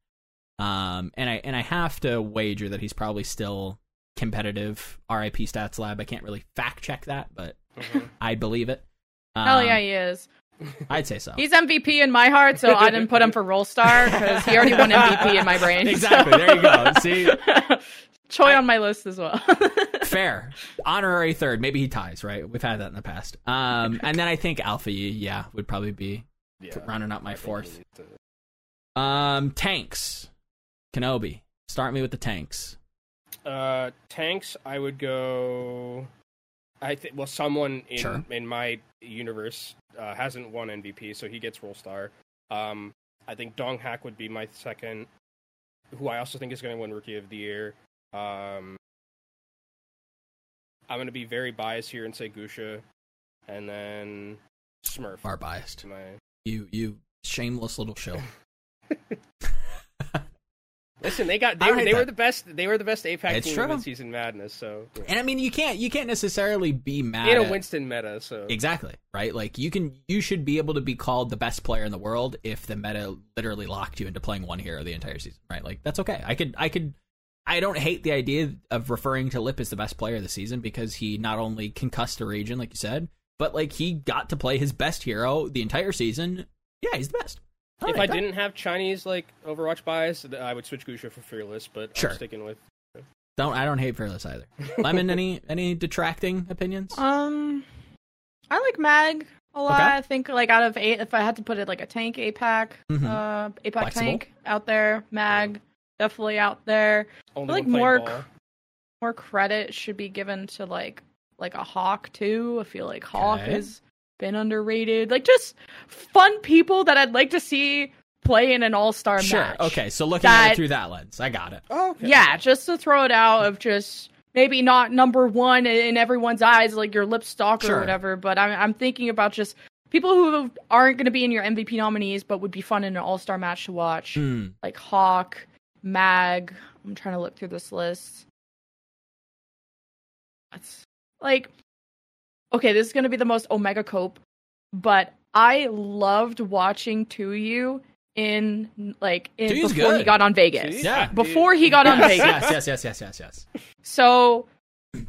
Um, and I and I have to wager that he's probably still competitive. RIP Stats Lab. I can't really fact check that, but Mhm. I believe it. Um, Hell yeah, he is. I'd say so. He's MVP in my heart, so I didn't put him for Role Star because he already won MVP in my brain. Exactly. There you go. See? Choi on my list as well. Fair. Honorary third. Maybe he ties, right? We've had that in the past. Um, and then I think Alpha Yi, yeah, would probably be yeah. rounding out my I fourth. to- Um, tanks. Kenobi. Start me with the tanks. Uh, tanks. I would go. I think. Well, someone in Sure. in my universe uh, hasn't won MVP, so he gets Role Star. Um, I think Dong Hak would be my second, who I also think is going to win Rookie of the Year. Um, I'm going to be very biased here and say Guxue, and then Smurf. Far biased. My You you shameless little shill. listen, they got they, don't they were the best. They were the best APAC It's team true. in mid-season madness. So yeah. And I mean you can't you can't necessarily be mad in a Winston meta. So Exactly. Right? Like you can you should be able to be called the best player in the world if the meta literally locked you into playing one hero the entire season, right? Like that's okay. I could I could I don't hate the idea of referring to Lip as the best player of the season because he not only concussed a region, like you said, but like he got to play his best hero the entire season. Yeah, he's the best. If I didn't have Chinese like Overwatch bias, I would switch Guxue for Fearless, but Sure. I'm sticking with. don't I don't hate Fearless either. Lemon, any any detracting opinions? Um, I like Mag a lot. Okay. I think like out of eight, if I had to put it like a tank APAC, Mhm. uh, APAC Flexible. tank out there, Mag definitely out there. Only like more ball. More credit should be given to like like a Hawk too. I feel like Hawk Okay. has been underrated. Like just fun people that I'd like to see play in an All Star Sure. match. Sure. Okay. So looking at it through that lens, I got it. Oh, okay. Yeah, just to throw it out of just maybe not number one in everyone's eyes, like your lip stalker Sure. or whatever. But I'm I'm thinking about just people who aren't going to be in your MVP nominees, but would be fun in an All Star match to watch, Hmm. like Hawk, Mag. I'm trying to look through this list. That's like okay. This is going to be the most Omega Cope, but I loved watching Tuyu in like in, Tuyu's before he got on Vegas. See? Yeah. Before he got on Yes, Vegas. yes, yes, yes, yes, yes, yes. So,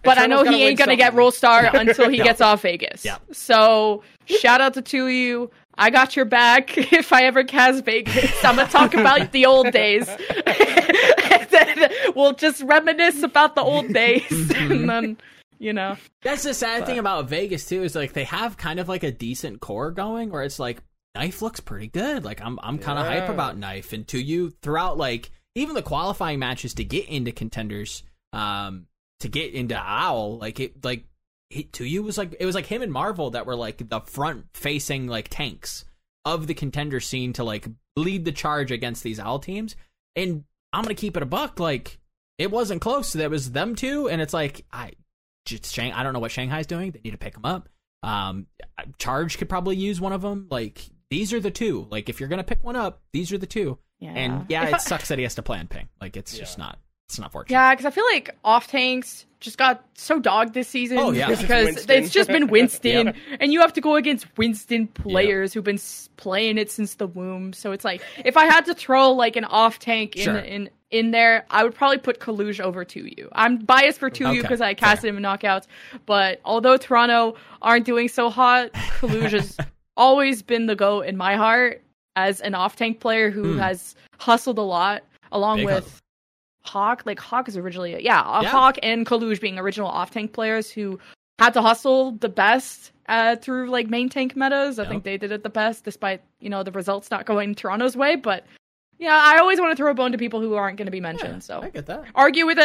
but I know he ain't gonna get something. Role Star until he Yeah. gets off Vegas. Yeah. So, shout out to two you. I got your back. If I ever cast Vegas, I'm gonna talk about the old days. and then we'll just reminisce about the old days, mm-hmm. and then you know, That's the sad thing about Vegas too is like they have kind of like a decent core going where it's like Knife looks pretty good. Like I'm I'm kind of hype about Knife. And to you throughout like even the qualifying matches to get into contenders um to get into Owl like it like it, to you was like it was like him and Marvel that were like the front facing like tanks of the contender scene to like lead the charge against these Owl teams. And I'm going to keep it a buck like it wasn't close. That was them two and it's like I just Shang. I don't know what Shanghai's doing. They need to pick them up. Um, Charge could probably use one of them. Like these are the two. Like if you're gonna pick one up, these are the two. yeah. And yeah, If it I- sucks that he has to play on ping. Like it's just not. It's not fortunate. Yeah, because I feel like off tanks just got so dogged this season. Oh, yeah. because Winston. it's just been Winston, Yep. and you have to go against Winston players who've been playing it since the womb. So it's like if I had to throw like an off tank in Sure. in in there, I would probably put Kaluj over to you. I'm biased for two you because I casted him in knockouts, but although Toronto aren't doing so hot, Kaluj has always been the goat in my heart as an off tank player who Hmm. has hustled a lot along Big with hustle. Hawk. Like Hawk is originally yeah, uh, Yeah. Hawk and Kaluj being original off tank players who had to hustle the best uh, through like main tank metas. I Yep. think they did it the best, despite you know the results not going Toronto's way. But yeah, I always want to throw a bone to people who aren't going to be mentioned. Yeah, so I get that. argue with a,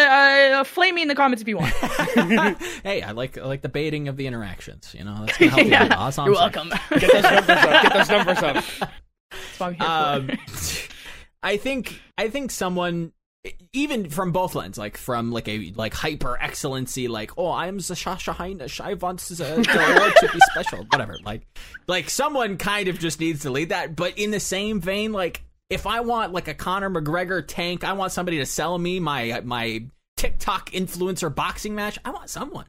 uh, flame me in the comments if you want. hey, I like I like the baiting of the interactions. You know, that's gonna help you Yeah. out. That's all You're welcome. Get those numbers up. Get those numbers up. That's what I'm here um, for. I think I think someone even from both lens, like from like a like hyper excellency, like oh I'm Sasha Heinisch, I want the to be special, whatever. Like like someone kind of just needs to lead that, but in the same vein, like if I want like a Conor McGregor tank, I want somebody to sell me my my TikTok influencer boxing match. I want someone.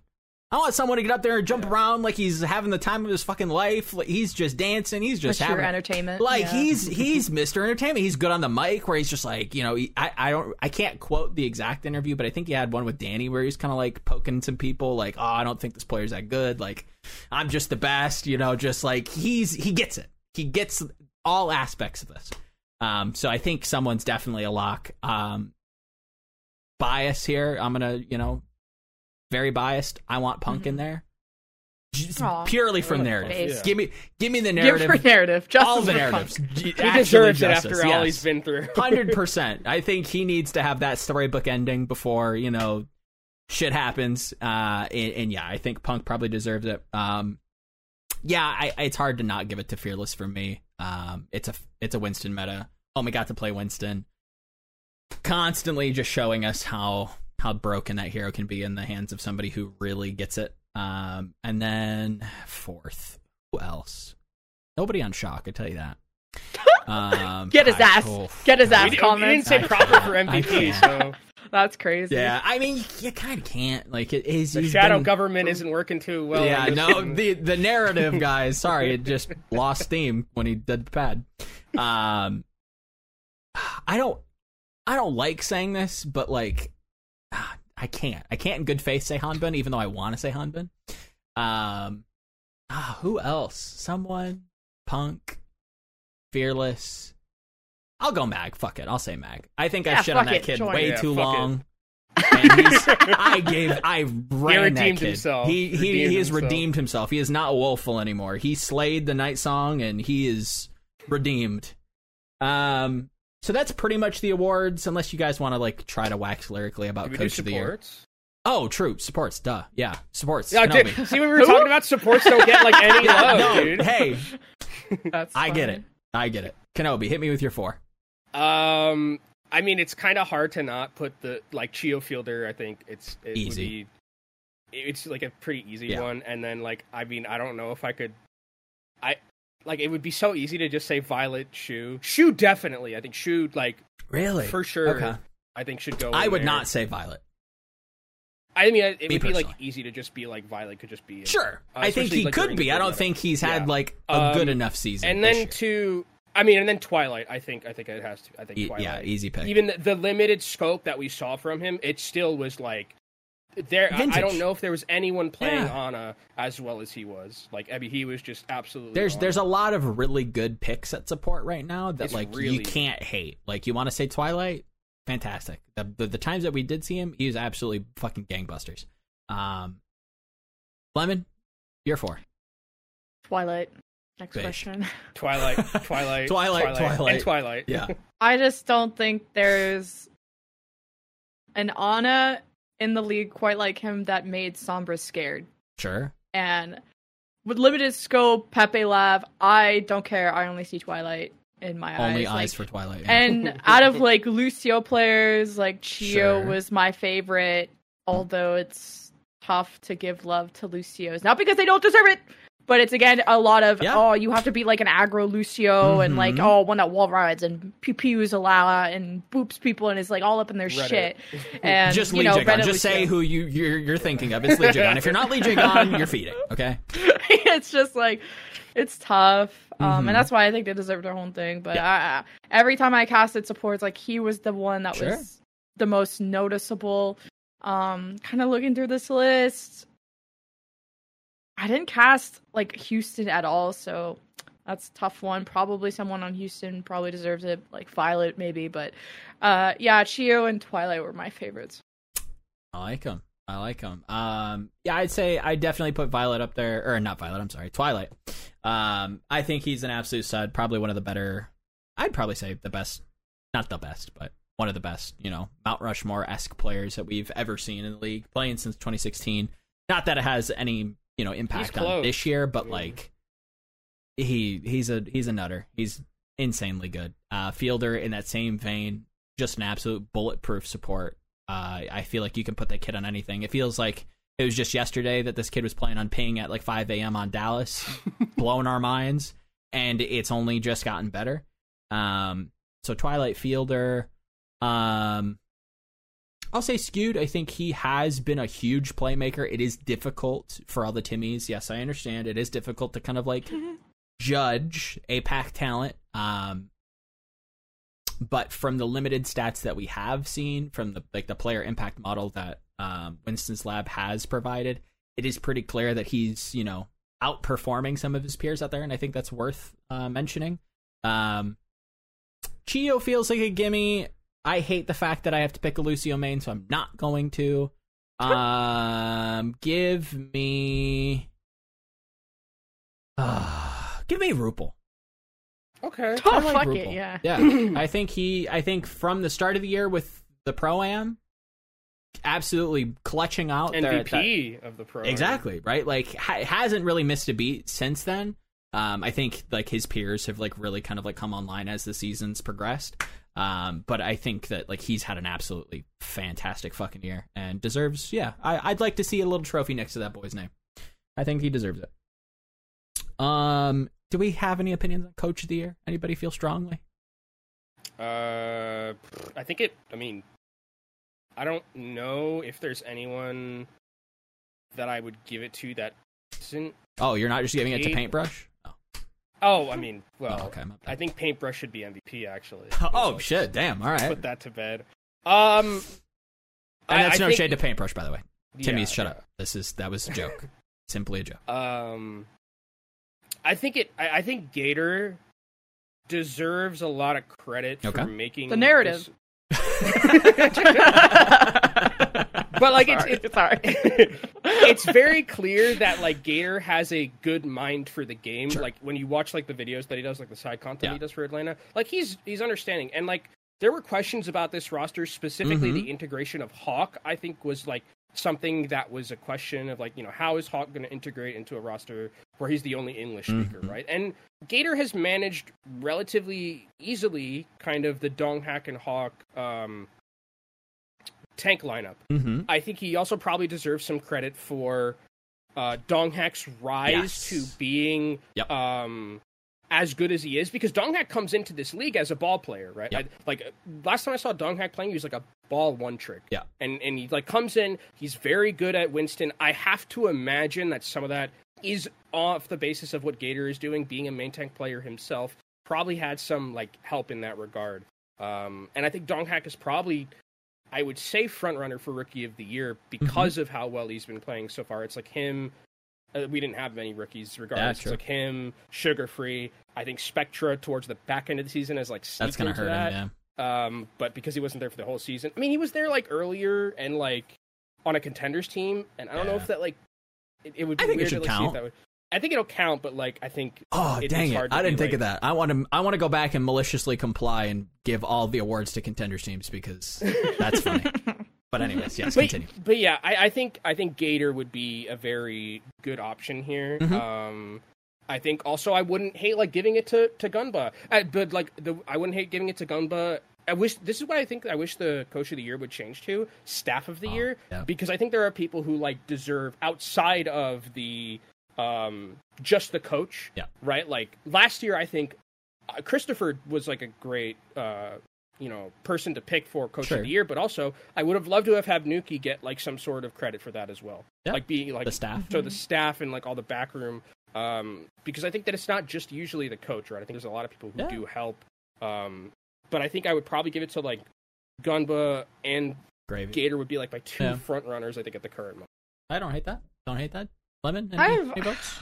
I want someone to get up there and jump around like he's having the time of his fucking life. Like he's just dancing. He's just having entertainment. like yeah. he's he's Mr. Entertainment. He's good on the mic where he's just like, you know, he, I I don't I can't quote the exact interview, but I think he had one with Danny where he's kind of like poking some people like, "Oh, I don't think this player's that good. Like I'm just the best, you know, just like he's he gets it. He gets all aspects of this. Um so I think someone's definitely a lock. Um bias here. I'm going to, you know, very biased. I want Punk in there. Just Aw. purely from narrative. face. Give me give me the narrative for narrative. Justice all the narratives. Punk. He He deserves it after all he's been through. Hundred percent. I think he needs to have that storybook ending before you know shit happens. Uh, and, and yeah, I think Punk probably deserves it. Um, yeah, I, it's hard to not give it to Fearless for me. Um, it's a it's a Winston meta. Oh, my god, to play Winston. Constantly just showing us how how broken that hero can be in the hands of somebody who really gets it. Um, and then fourth, who else? Nobody on shock. I tell you that. Um, Get his I- ass. oh, Get his God. ass We, we comments. didn't say proper for MVP, so That's crazy. Yeah, I mean, you kind of can't. Like, it is. the shadow been- government isn't working too well. yeah, no, one. the the narrative, guys. Sorry, it just lost steam when he did the pad. Um, I don't, I don't like saying this, but like, I can't. I can't in good faith say Hanbin, even though I want to say Hanbin. Um, ah, who else? Someone, Punk, Fearless. I'll go Mag. Fuck it. I'll say Mag. I think I shit on that it, kid join. way Yeah, too fuck long. And he's, I gave, I ran that redeemed kid. himself. He he, Redeemed he has himself. redeemed himself. He is not woeful anymore. He slayed the night song, and he is redeemed. Um, so that's pretty much the awards. Unless you guys want to like try to wax lyrically about Did we coach of the year. Oh, true. Supports. Duh. Yeah. Supports. Yeah, Kenobi. dude, see, when we were talking about supports, don't get like any love, no. dude. Hey, That's I get it. I get it. Kenobi, hit me with your four. Um, I mean, it's kind of hard to not put the like Chiyo Fielder. I think it's it Easy. Would be, it's like a pretty easy Yeah. one, and then like I mean, I don't know if I could. I like it would be so easy to just say Viol2t Shu. Shu definitely. I think Shu like Really? for sure. Okay. I think should go. I would there. not say Viol2t. I mean, it Me would be like easy to just be like Viol2t could just be. Sure. Uh, I think he like, could be. I don't think he's had Yeah. like a good Um, enough season. And then to, I mean, and then Twilight. I think I think it has to. I think Twilight. yeah, easy pick. even the, the limited scope that we saw from him, it still was like there. I, I don't know if there was anyone playing Yeah. Anna as well as he was. Like, I mean, he was just absolutely. there's on. there's a lot of really good picks at support right now that It's like you can't hate. Like you want to say Twilight, fantastic. The, the the times that we did see him, he was absolutely fucking gangbusters. Um, Lemon, you're four. Twilight. Next Big. question. Twilight, Twilight, Twilight, Twilight. and Twilight. Yeah. I just don't think there's an Ana in the league quite like him that made Sombra scared. Sure. And with limited scope, Pepe Lab, I don't care. I only see Twilight in my Only eyes. eyes like- for Twilight. yeah. And out of like Lucio players, like Chiyo Sure. was my favorite, although it's tough to give love to Lucio's. Not because they don't deserve it, but it's again a lot of Yeah. oh, you have to be like an aggro Lucio and like Mhm. oh, one that wall rides and pew pews allow and boops people and is like all up in their Reddit. shit. And just you Lee know, Jigon. Reddit Just say Lucio. who you you're, you're thinking of. It's Lee Jigon. If you're not Lee Jigon, you're feeding. Okay. it's just like it's tough um Mhm. and that's why i think they deserve their own thing but I, I, every time i casted supports like he was the one that Sure. was the most noticeable um kind of looking through this list i didn't cast like houston at all so that's a tough one probably someone on houston probably deserves it like viol2t maybe but uh yeah chiyo and twilight were my favorites I like him. I like him. Um, yeah, I'd say I definitely put Viol2t up there, or not Viol2t. I'm sorry, Twilight. Um, I think he's an absolute stud. Probably one of the better. I'd probably say the best, not the best, but one of the best. You know, Mount Rushmore esque players that we've ever seen in the league, playing since 2016. Not that it has any you know impact on this year, but Yeah. like he he's a he's a nutter. He's insanely good. Uh, Fielder in that same vein, just an absolute bulletproof support. Uh, I feel like you can put that kid on anything. It feels like it was just yesterday that this kid was playing on ping at like 5 a.m. on Dallas, blowing our minds, and it's only just gotten better. Um, so Twilight Fielder, um, I'll say skewed. I think he has been a huge playmaker. It is difficult for all the Timmies. Yes, I understand. It is difficult to kind of like judge APAC talent. Um, but from the limited stats that we have seen from the like the player impact model that um, Winston's lab has provided, it is pretty clear that he's you know outperforming some of his peers out there, and I think that's worth uh, mentioning. Um, Chiyo feels like a gimme. I hate the fact that I have to pick a Lucio main, so I'm not going to. Um, give me, uh, give me Rupel. Okay. oh I like fuck Rupel. it yeah Yeah, I think he. I think from the start of the year with the pro am, absolutely clutching out there at that- MVP of the pro. Exactly right. Like ha- hasn't really missed a beat since then. Um, I think like his peers have like really kind of like come online as the seasons progressed. Um, but I think that like he's had an absolutely fantastic fucking year and deserves. Yeah, I, I'd like to see a little trophy next to that boy's name. I think he deserves it. Um, do we have any opinions on Coach of the Year? Anybody feel strongly? Uh, I think it. I mean, I don't know if there's anyone that I would give it to that isn't. Oh, you're not just giving it to Paintbrush? Oh, I mean, well, oh okay. I think Paintbrush should be MVP actually. Oh Let's shit! Damn. All right. Put that to bed. Um, And that's I no think- shade to Paintbrush, by the way. Timmy's Yeah, shut yeah. up. This is that was a joke. Simply a joke. Um, I think it. I, I think Gator deserves a lot of credit Okay. for making The narrative. But like it's, Sorry, it's sorry. it's very clear that like Gator has a good mind for the game. Sure. Like when you watch like the videos that he does, like the side content Yeah. he does for Atlanta, like he's he's understanding. And like there were questions about this roster, specifically Mhm. the integration of Hawk. I think was like something that was a question of like you know how is Hawk going to integrate into a roster where he's the only English speaker, Mhm. right? And Gator has managed relatively easily kind of the Donghak and Hawk um, tank lineup. Mm-hmm. I think he also probably deserves some credit for uh, Donghak's rise Yes. to being Yep. um, as good as he is because Donghak comes into this league as a ball player, right? Yep. I, like last time I saw Donghak playing, he was like a ball one trick. Yeah. and and he like comes in, he's very good at Winston. I have to imagine that some of that is off the basis of what Gator is doing, being a main tank player himself. Probably had some like help in that regard. Um, and I think Donghack is probably I would say front runner for rookie of the year because Mm-hmm. of how well he's been playing so far. It's like him. Uh, we didn't have many rookies, regardless. true. it's like him, Sugar Free. I think Spectra towards the back end of the season is like That's sneaked gonna hurt that. him. Um, but because he wasn't there for the whole season, I mean, he was there like earlier and like on a contenders team, and I don't know if that like it, it would. Be I think it should to, like, count. that would- I think it'll count, but like I think. Oh it- dang it! I didn't think of that. I want to. I want to go back and maliciously comply and give all the awards to contenders teams because that's funny. But anyways, yes, but, continue. but yeah, I, I think I think Gator would be a very good option here. Mhm. Um, I think also I wouldn't hate like giving it to to Gunba, uh, but like the I wouldn't hate giving it to Gunba. I wish this is what I think. I wish the coach of the year would change to staff of the Oh, year yeah. because I think there are people who like deserve outside of the um just the coach. Yeah. Right. Like last year, I think uh, Christopher was like a great uh you know person to pick for coach Sure. of the year, but also I would have loved to have had Nuki get like some sort of credit for that as well. Yeah. Like being like The staff. so the staff and like all the backroom, um because I think that it's not just usually the coach, right? I think there's a lot of people who Yeah. do help. Um but I think I would probably give it to like Gunba and Gravy. Gator would be like my two Yeah. front runners I think at the current moment. I don't hate that. Don't hate that. Lemon. Any, I've- any votes?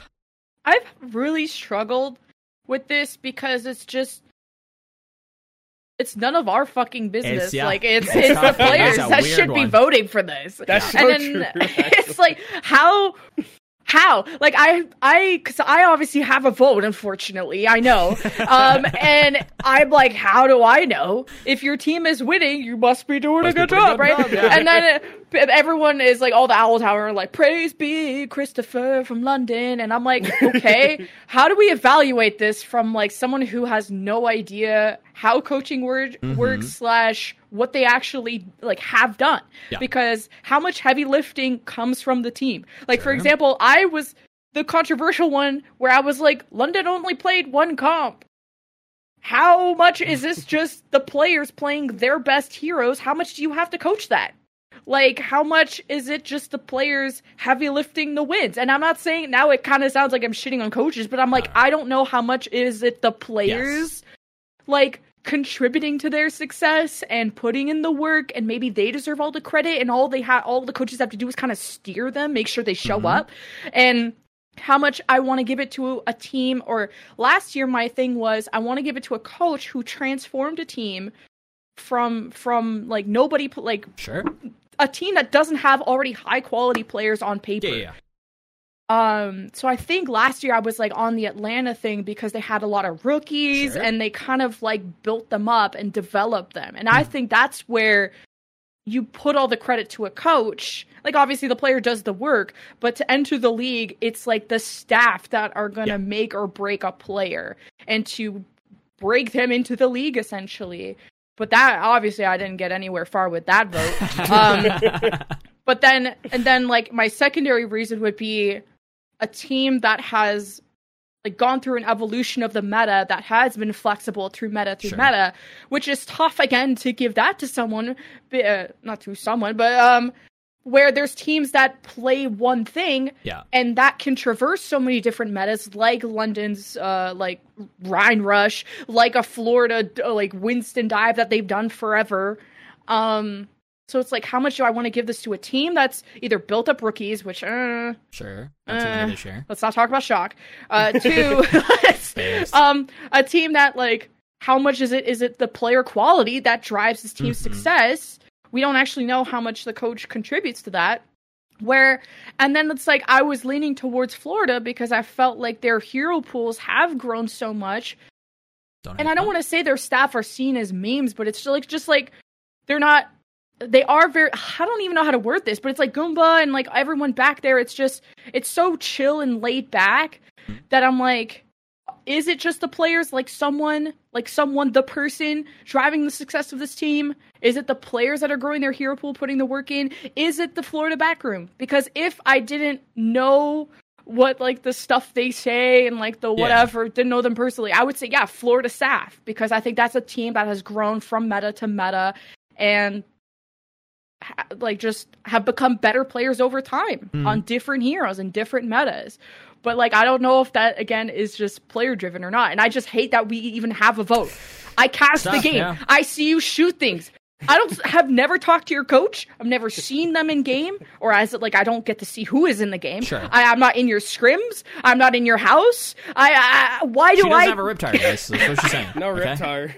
I've really struggled with this because it's just it's none of our fucking business. It's- yeah. Like it's It's it's, the tough. It is players that should be voting for this. That's and so then true. it's like how how like I I because I obviously have a vote. Unfortunately, I know. Um, and I'm like, how do I know if your team is winning? You must be doing Must a good job, good right? job, yeah. And then everyone is like, all the Owl Tower are like, praise be Christopher from London, and I'm like, okay, how do we evaluate this from like someone who has no idea how coaching word Mhm. works slash what they actually like have done? Yeah. Because how much heavy lifting comes from the team? Like for example, I was the controversial one where I was like, London only played one comp. How much is this just the players playing their best heroes? How much do you have to coach that? Like, how much is it just the players heavy lifting the wins? And I'm not saying now it kind of sounds like I'm shitting on coaches, but I'm like. I don't know how much is it the players, like, contributing to their success and putting in the work, and maybe they deserve all the credit, and all they have, all the coaches have to do is kind of steer them, make sure they show Mhm. up, and how much I want to give it to a team. Or last year, my thing was I want to give it to a coach who transformed a team from from like nobody like Sure. A team that doesn't have already high quality players on paper. Yeah, yeah. Um, so I think last year I was like on the Atlanta thing because they had a lot of rookies Sure. and they kind of like built them up and developed them. And Hmm. I think that's where you put all the credit to a coach. Like obviously the player does the work, but to enter the league, it's like the staff that are going to Yeah. make or break a player and to break them into the league essentially. But that obviously I didn't get anywhere far with that vote. Um, but then and then like my secondary reason would be a team that has like gone through an evolution of the meta that has been flexible through meta through Sure. meta which is tough again to give that to someone uh, not to someone but um where there's teams that play one thing yeah. and that can traverse so many different metas like london's uh like rhine rush like a florida uh, like winston dive that they've done forever um So it's like, how much do I want to give this to a team that's either built up rookies, which uh, Sure. That's Uh, let's not talk about shock. Uh, two, um, a team that like, how much is it? Is it the player quality that drives this team's Mhm. success? We don't actually know how much the coach contributes to that. Where, and then it's like I was leaning towards Florida because I felt like their hero pools have grown so much and I don't want to say their staff are seen as memes, but it's just like just like they're not. They are very. I don't even know how to word this, but it's like Gunba and like everyone back there. It's just it's so chill and laid back that I'm like, is it just the players? Like someone, like someone, the person driving the success of this team? Is it the players that are growing their hero pool, putting the work in? Is it the Florida backroom? Because if I didn't know what like the stuff they say and like the Yeah. whatever didn't know them personally i would say yeah florida staff because i think that's a team that has grown from meta to meta and ha- like just have become better players over time Mhm. on different heroes and different metas but like i don't know if that again is just player driven or not and i just hate that we even have a vote i cast the game yeah. i see you shoot things I don't have never talked to your coach. I've never seen them in game, or as it like I don't get to see who is in the game. Sure. I, I'm not in your scrims. I'm not in your house. I, I why do She doesn't I? have a rip tire, guys. That's what she's saying. No okay? rip tire.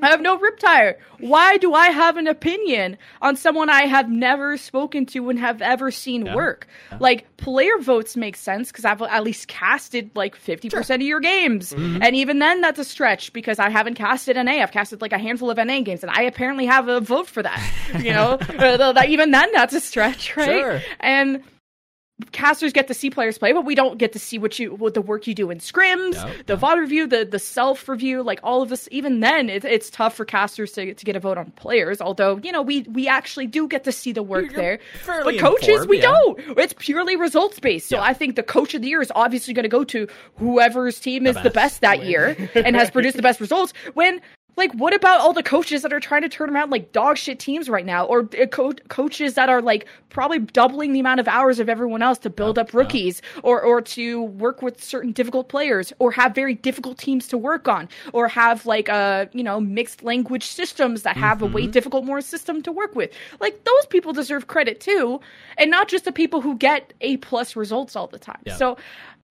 I have no rip tire. Why do I have an opinion on someone I have never spoken to and have ever seen Yeah. work? Yeah. Like player votes make sense because I've at least casted like fifty percent of your games, Mm-hmm. and even then that's a stretch because I haven't casted NA. I've casted like a handful of NA games, and I apparently have a vote for that. You know, that- even then that's a stretch, right? Sure. And casters get to see players play, but we don't get to see what you what the work you do in scrims, Yep, the yep. VOD review, the the self review, like all of this. Even then, it, it's tough for casters to get to get a vote on players. Although you know we we actually do get to see the work You're there. But coaches, informed, we yeah. don't. It's purely results based. So Yeah. I think the coach of the year is obviously going to go to whoever's team is the best. best that year and has produced the best results. When like, what about all the coaches that are trying to turn around like dog shit teams right now, or uh, co- coaches that are like probably doubling the amount of hours of everyone else to build Yep, up rookies, or or to work with certain difficult players, or have very difficult teams to work on, or have like uh you know mixed language systems that have a way Mm-hmm. difficult more system to work with. Like those people deserve credit too, and not just the people who get A plus results all the time. Yeah. So.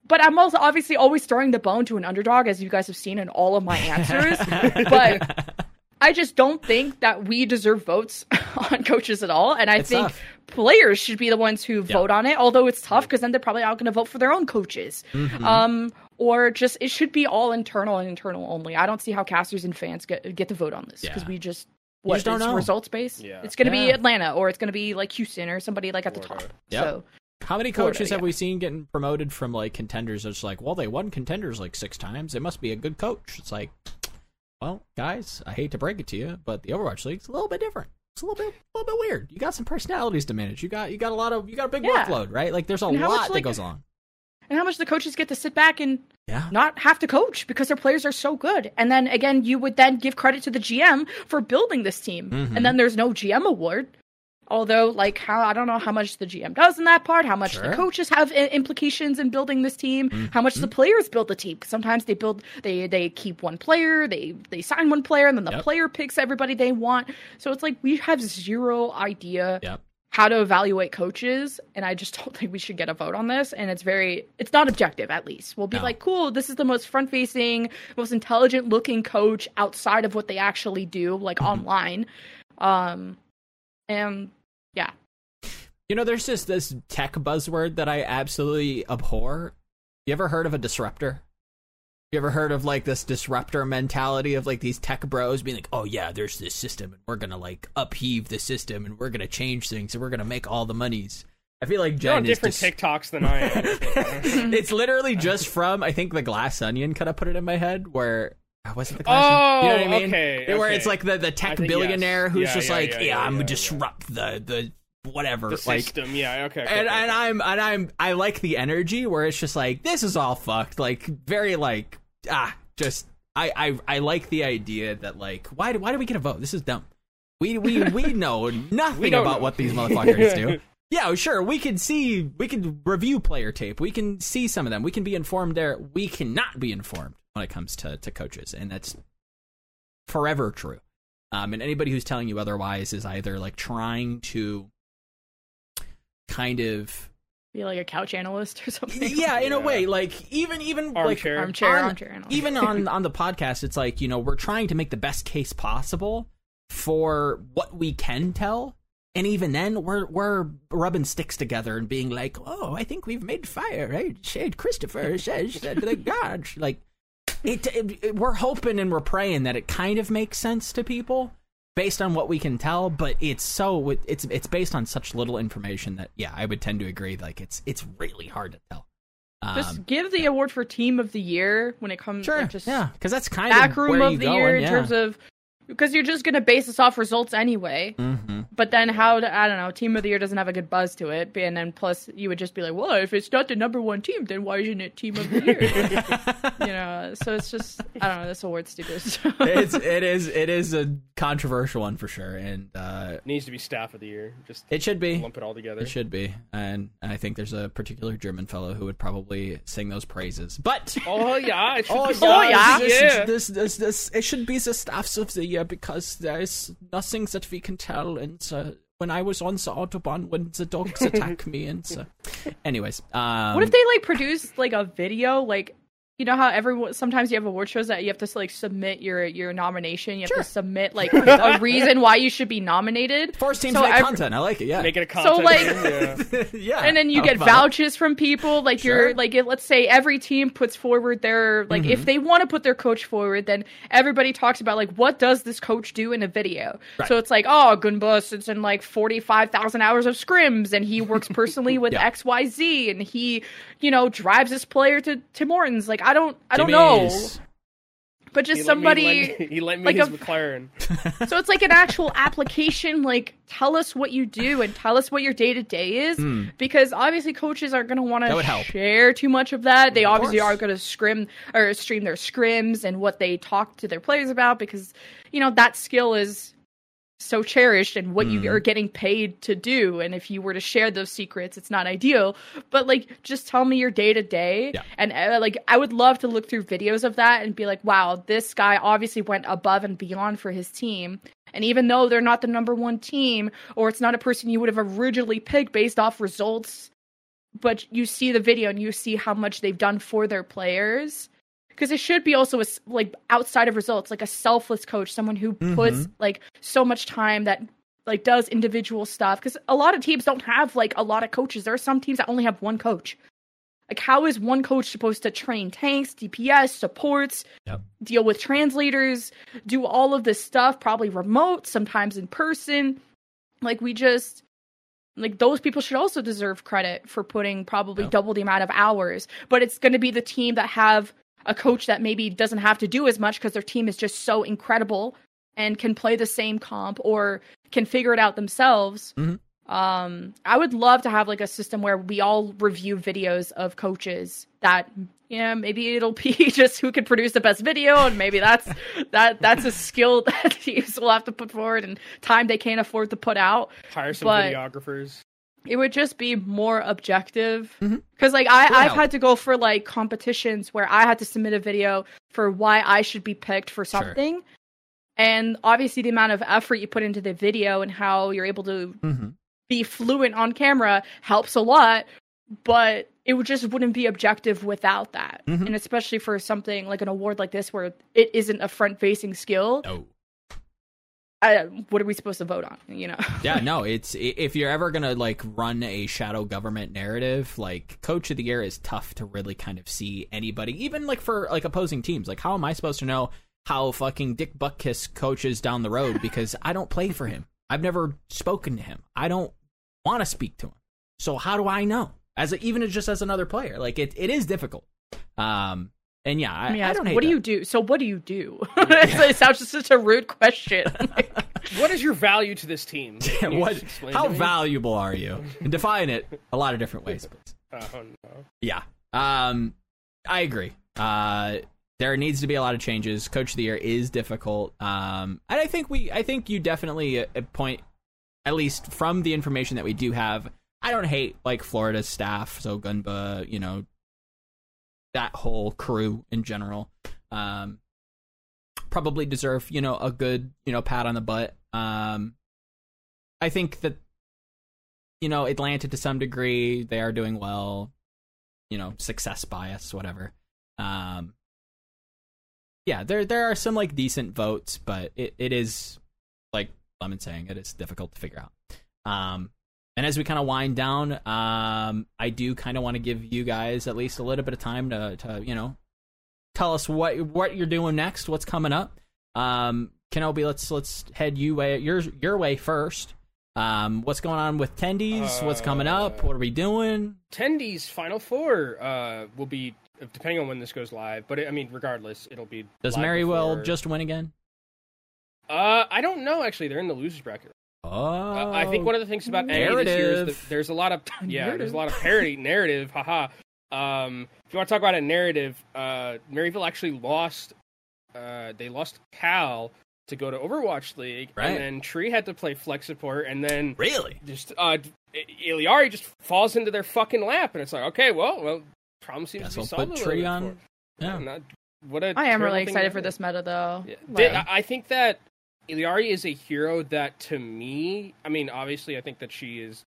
But I'm also obviously always throwing the bone to an underdog, as you guys have seen in all of my answers. but I just don't think that we deserve votes on coaches at all. And I It's think tough. players should be the ones who vote on it, although it's tough because then they're probably not going to vote for their own coaches. Mm-hmm. Um, or just it should be all internal and internal only. I don't see how casters and fans get get to vote on this because Yeah. we just what just don't it's know. results based. Yeah. It's going to be Atlanta or it's going to be like Houston or somebody like at the top. Yep. So How many Florida, coaches have yeah. we seen getting promoted from like contenders? It's like, well, they won contenders like six times. They must be a good coach. It's like, well, guys, I hate to break it to you, but the Overwatch League's a little bit different. It's a little bit, a little bit weird. You got some personalities to manage. You got, you got a lot of, you got a big Yeah. workload, right? Like, there's a And how much, lot that like- goes on. and how much the coaches get to sit back and Yeah. not have to coach because their players are so good. And then again, you would then give credit to the GM for building this team. Mhm. And then there's no GM award. Although, like, how I don't know how much the GM does in that part, how much Sure. the coaches have i- implications in building this team, how much Mm-hmm. the players build the team. sometimes they build, they they keep one player, they they sign one player, and then the Yep. player picks everybody they want. So it's like we have zero idea Yep. how to evaluate coaches and i just don't think we should get a vote on this and it's very it's not objective at least we'll be No. like cool this is the most front facing most intelligent looking coach outside of what they actually do like Mm-hmm. online um and yeah You know, there's just this tech buzzword that I absolutely abhor. You ever heard of a disruptor? You ever heard of like this disruptor mentality of like these tech bros being like, "Oh yeah, there's this system and we're going to like upheave the system and we're going to change things and we're going to make all the monies." I feel like You're on Jen is different just TikToks than I am. It's literally just from I think the Glass Onion kind of put it in my head where was it the Glass Onion? Oh, You know what I mean? okay, Where okay. it's like the the tech billionaire yes. who's Yeah, just yeah, like, yeah, "Yeah, I'm disrupt the the whatever." the like system, yeah, okay. and and I'm and I'm I like the energy where it's just like this is all fucked like very like ah just I I I like the idea that like why do why do we get a vote this is dumb we we we know nothing don't about know. what these motherfuckers do yeah sure we can see we can review player tape we can see some of them we can be informed there we cannot be informed when it comes to to coaches and that's forever true Um, and anybody who's telling you otherwise is either like trying to kind of Be like a couch analyst or something. yeah, in a way, like even even Armchair. like Armchair, on- armchair analyst. even on on the podcast, it's like you know we're trying to make the best case possible for what we can tell, and even then we're we're rubbing sticks together and being like, oh, I think we've made fire, right? Shade Christopher says that the gods like it, it, it- We're hoping and we're praying that it kind of makes sense to people based on what we can tell, but it's so it's it's based on such little information that yeah, I would tend to agree. Like it's it's really hard to tell. Um, Just give the award for team of the year when it comes Sure. like just yeah, because that's kind back of room where of the going, year in yeah. terms of because you're just gonna base this off results anyway. Mhm. But then how to, I don't know, team of the year doesn't have a good buzz to it. And then plus you would just be like, well, if it's not the number one team, then why isn't it team of the year? you know, so it's just I don't know. This award's stupid. it's it is it is a controversial one for sure, and uh, needs to be staff of the year. Just it should be. lump it all together. It should be, and and I think there's a particular German fellow who would probably sing those praises. But Oh yeah, it should oh be yeah, staff yeah. of This, this this this it should be the staffs of the year because there is nothing that we can tell. And uh, when I was on the autobahn, when the dogs attack me, and so, anyways, um, what if they like produce like a video like you know how everyone sometimes you have award shows that you have to like submit your your nomination you have Sure. to submit like a reason why you should be nominated force teams so make ev- content? I like it. Yeah, Make it a content. So, content. like- yeah. yeah, and then you How get about it? vouchers from people like Sure. you're like let's say every team puts forward their like Mm-hmm. if they want to put their coach forward then everybody talks about like what does this coach do in a video Right. so it's like oh gunbus sits in like 45,000 hours of scrims and he works personally with Yeah. xyz and he you know drives this player to to Morton's like I don't I don't know Jimmy's. but He just let me somebody lend- he lent me like his a- McLaren. so it's like an actual application. Like, tell us what you do and tell us what your day to day is, hmm. because obviously coaches aren't going to want. That would to share too much of that. They obviously course. are going to scrim or stream their scrims and what they talk to their players about, because you know that skill is so cherished and what Mhm. you are getting paid to do. And if you were to share those secrets, it's not ideal. But like, just tell me your day to day. And uh, like, I would love to look through videos of that and be like, wow, this guy obviously went above and beyond for his team. And even though they're not the number one team, or it's not a person you would have originally picked based off results, but you see the video and you see how much they've done for their players. Because it should be also a like outside of results, like a selfless coach, someone who puts mm-hmm. like so much time that like does individual stuff. Because a lot of teams don't have like a lot of coaches. There are some teams that only have one coach. Like, how is one coach supposed to train tanks, DPS, supports, Yep. deal with translators, do all of this stuff, probably remote, sometimes in person? Like, we just like those people should also deserve credit for putting probably Yep. double the amount of hours. But it's going to be the team that have a coach that maybe doesn't have to do as much because their team is just so incredible and can play the same comp or can figure it out themselves. Mhm. Um, I would love to have like a system where we all review videos of coaches that yeah maybe it'll be just who can produce the best video and maybe that's that that's a skill that teams will have to put forward and time they can't afford to put out Hire some But- videographers. It would just be more objective Mhm. because like i would i've had to go for like competitions where i had to submit a video for why i should be picked for Sure. something and obviously the amount of effort you put into the video and how you're able to Mhm. be fluent on camera helps a lot but it would just wouldn't be objective without that Mhm. and especially for something like an award like this where it isn't a front facing skill No. What are we supposed to vote on you know yeah, no, it's if you're ever gonna like run a shadow government narrative, like coach of the year is tough to really kind of see anybody, even like for like opposing teams. Like, how am I supposed to know how fucking Dick Buckkiss coaches down the road because I don't play for him. I've never spoken to him. I don't want to speak to him. So how do I know? As a, even just as another player, like it, it is difficult. Um, and yeah, I, Let I don't hate what do that. you do? So what do you do? it sounds just such a rude question. Like, What is your value to this team? Can you what? How valuable are you? And define it a lot of different ways, please. Oh no. Yeah. Um, I agree. Uh, there needs to be a lot of changes. Coach of the year is difficult. Um, and I think we, I think you definitely uh, point, at least from the information that we do have. I don't hate like Florida's staff, so Gunba, you know, that whole crew in general. Um, probably deserve you know a good you know pat on the butt. Um, I think that you know Atlanta to some degree they are doing well. You know, success bias, whatever. Um, yeah, there there are some like decent votes, but it, it is like Lemon saying it is difficult to figure out. Um, and as we kind of wind down, um, I do kind of want to give you guys at least a little bit of time to to you know tell us what what you're doing next, what's coming up. Um, Kenobi, let's let's head you way your your way first. Um, what's going on with Tendies? what's coming up? What are we doing? Tendies Final Four uh, will be depending on when this goes live, but it, I mean, regardless, it'll be. Does live Merrywell before- just win again? Uh, I don't know. Actually, they're in the losers bracket. Oh, Uh, I think one of the things about NA this year is that there's a lot of yeah, Narrative. there's a lot of parody narrative. Haha. Um, if you want to talk about a narrative, uh, Maryville actually lost. Uh, they lost Cal to go to Overwatch League, Right. and then Tree had to play flex support, and then really just uh, Illari just falls into their fucking lap, and it's like, okay, well, well, problem seems Guess to be we'll solved. put Tree on. Yeah. Not- what a I am really excited for this meta though. Yeah. Like- Th- I I think that Illari is a hero that, to me, I mean, obviously, I think that she is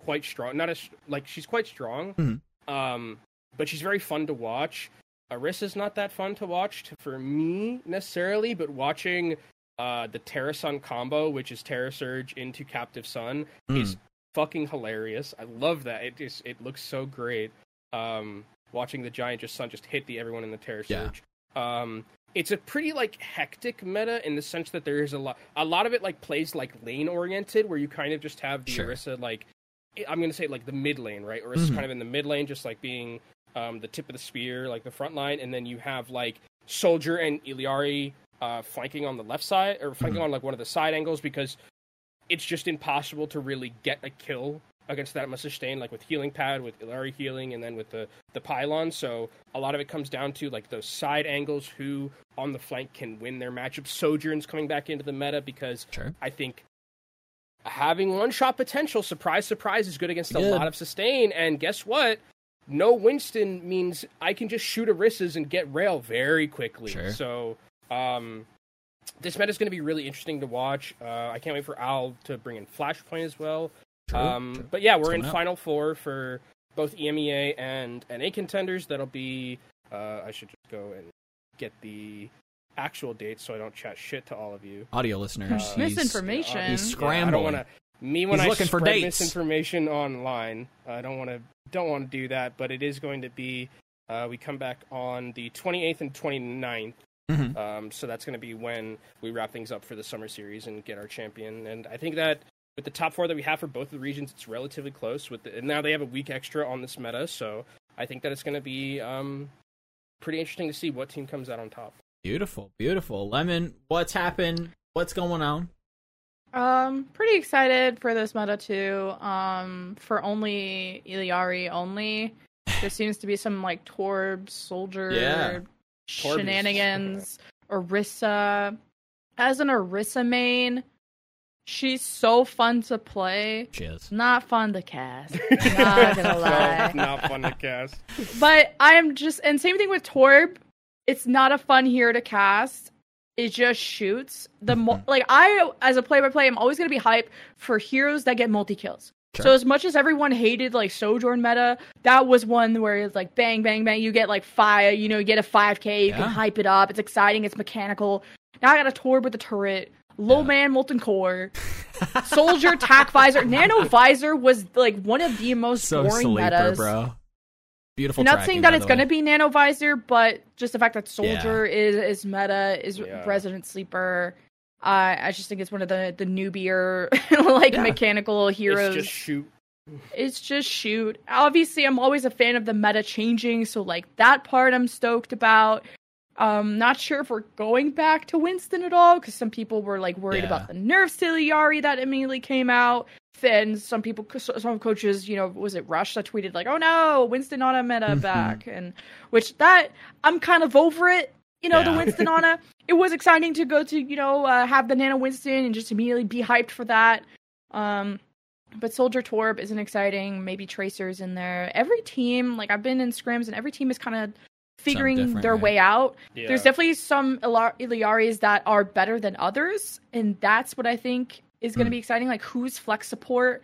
quite strong. Not as like she's quite strong, Mhm. um, but she's very fun to watch. Orisa's not that fun to watch to, for me necessarily, but watching uh, the Terra Sun combo, which is Terra Surge into Captive Sun, Mm. is fucking hilarious. I love that. It just it looks so great. Um, watching the giant just sun just hit the everyone in the Terra Yeah. Surge. Um, it's a pretty like hectic meta in the sense that there is a lot a lot of it like plays like lane oriented where you kind of just have the Sure. Orisa like I'm gonna say like the mid lane, right? Orisa's Mhm. kind of in the mid lane, just like being um, the tip of the spear, like the front line, and then you have like Soldier and Illari uh, flanking on the left side or flanking Mhm. on like one of the side angles because it's just impossible to really get a kill against that much sustain, like with healing pad, with Illari healing, and then with the the pylon. So a lot of it comes down to like those side angles, who on the flank can win their matchup. Sojourn's coming back into the meta because Sure. I think having one shot potential, surprise, surprise, is good against a lot of sustain. And guess what? No Winston means I can just shoot Orisas and get rail very quickly. Sure. So um, this meta is going to be really interesting to watch. Uh, I can't wait for Al to bring in Flashpoint as well. True, um, true. But yeah, we're in coming up. Final Four for both EMEA and NA contenders. That'll be. Uh, I should just go and get the actual dates so I don't chat shit to all of you. Audio listeners, Uh, he's- Misinformation. He's Yeah, I don't want to. Me when He's I looking for spread dates. misinformation online, I don't want to. Don't want to do that. But it is going to be. Uh, we come back on the 28th and 29th. Mhm. Um, so that's going to be when we wrap things up for the summer series and get our champion. And I think that with the top four that we have for both of the regions, it's relatively close. With the, and now they have a week extra on this meta, so I think that it's going to be um, pretty interesting to see what team comes out on top. Beautiful, beautiful. Lemon, what's happened? What's going on? Um, pretty excited for this meta too. Um, for only Illari only. There seems to be some like Torb soldier Yeah. Shenanigans. Orisa. As an Orisa main, she's so fun to play. She is. Not fun to cast. Not gonna lie. No, not fun to cast. But I'm just and same thing with Torb. It's not a fun hero to cast. It just shoots. The mo- Mhm. like I as a play by play, I'm always gonna be hype for heroes that get multi kills. Sure. So as much as everyone hated like Sojourn meta, that was one where it's like bang bang bang. You get like five, you know, you get a five k. You Yeah. can hype it up. It's exciting. It's mechanical. Now I got a Torb with a turret. Low Yeah. man molten core, soldier tac visor, nano visor was like one of the most so boring sleeper, metas. bro. Beautiful. Not saying that it's going to be nano visor, but just the fact that soldier is is meta is Yeah. resident sleeper. Uh, I just think it's one of the the newbier like Yeah. mechanical heroes. It's just shoot. It's just shoot. Obviously, I'm always a fan of the meta changing, so like that part I'm stoked about. Um, not sure if we're going back to Winston at all because some people were like worried Yeah. about the nerfs to that immediately came out. Then some people, some coaches, you know, was it Rush that tweeted like, "Oh no, Winston on a meta Mhm. back," and which that I'm kind of over it. You know, the Winston on a. It was exciting to go to, you know, uh, have the Nano Winston and just immediately be hyped for that. Um, but Soldier Torb isn't exciting. Maybe Tracers in there. Every team, like I've been in scrims, and every team is kind of figuring their right? way out. Yeah. There's definitely some Ilar- Illaris that are better than others, and that's what I think is going to Hmm. be exciting. Like who's flex support?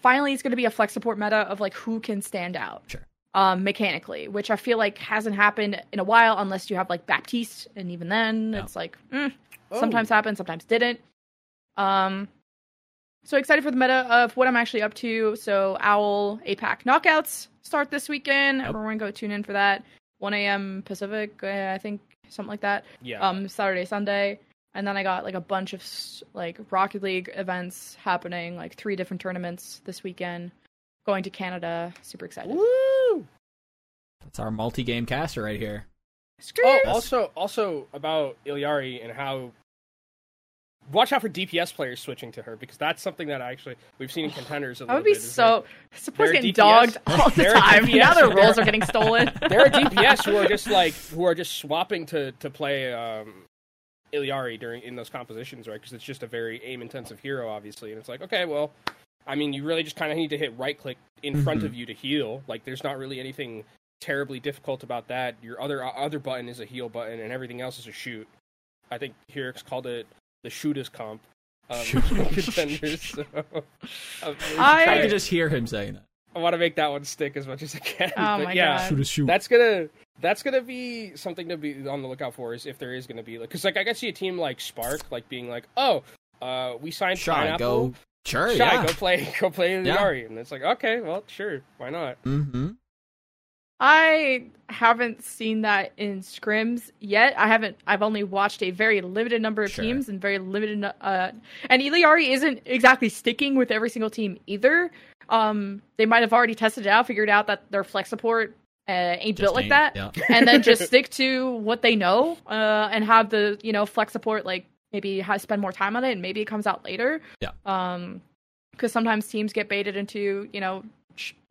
Finally, it's going to be a flex support meta of like who can stand out. Sure. Um, mechanically, which I feel like hasn't happened in a while, unless you have like Baptiste, and even then, Yeah. it's like mm, Oh. sometimes happened, sometimes didn't. Um, so excited for the meta of what I'm actually up to. So Owl APAC knockouts start this weekend. Yep. Everyone go tune in for that. 1 a.m. Pacific, uh, I think something like that. Yeah. Um, Saturday, Sunday, and then I got like a bunch of like Rocket League events happening, like three different tournaments this weekend. Going to Canada, super excited. Woo! That's our multi-game caster right here. Screw Oh, also, also about Iliari and how. Watch out for DPS players switching to her because that's something that actually we've seen in contenders. I would be bit, so support's they're getting DPS. dogged all the time. DPS. Now their roles are getting stolen. There, there are DPS who are just like who are just swapping to to play um, Illari during in those compositions, right? Because it's just a very aim intensive hero, obviously, and it's like okay, well, I mean, you really just kind of need to hit right click in front Mhm. of you to heal. Like, there's not really anything terribly difficult about that. Your other uh, other button is a heal button, and everything else is a shoot. I think Hirix called it the shooters comp. Um, Shoot. contenders. So, I'm really I- I trying- just hear him saying that. I want to make that one stick as much as I can. Oh but my yeah, God. Shoot a shoot. that's gonna that's gonna be something to be on the lookout for. Is if there is gonna be like, because like I can see a team like Spark like being like, oh, uh, we signed Shy, Pineapple. go. Sure, Shy, yeah. go play, go play Yeah. Yari, and it's like, okay, well, sure, why not? Mm-hmm. I haven't seen that in scrims yet. I haven't. I've only watched a very limited number of Sure. teams and very limited. Uh, and Illari isn't exactly sticking with every single team either. Um, they might have already tested it out, figured out that their flex support uh, ain't built like that, Yeah. and then just stick to what they know uh, and have the you know flex support like maybe have, spend more time on it and maybe it comes out later. Yeah. Um, because sometimes teams get baited into you know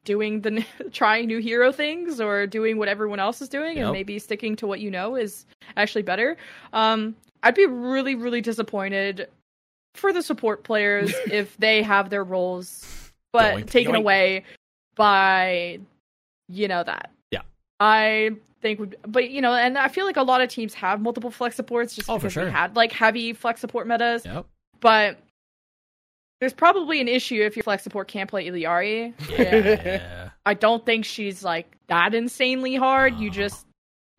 doing the trying new hero things or doing what everyone else is doing Yep. and maybe sticking to what you know is actually better. Um, I'd be really really disappointed for the support players if they have their roles but Yoink. taken Yoink. away by you know that. Yeah. I think would but you know and I feel like a lot of teams have multiple flex supports just Oh, for because sure. we had like heavy flex support metas Yep. but there's probably an issue if your flex support can't play Illari. Yeah. I don't think she's like that insanely hard. You just,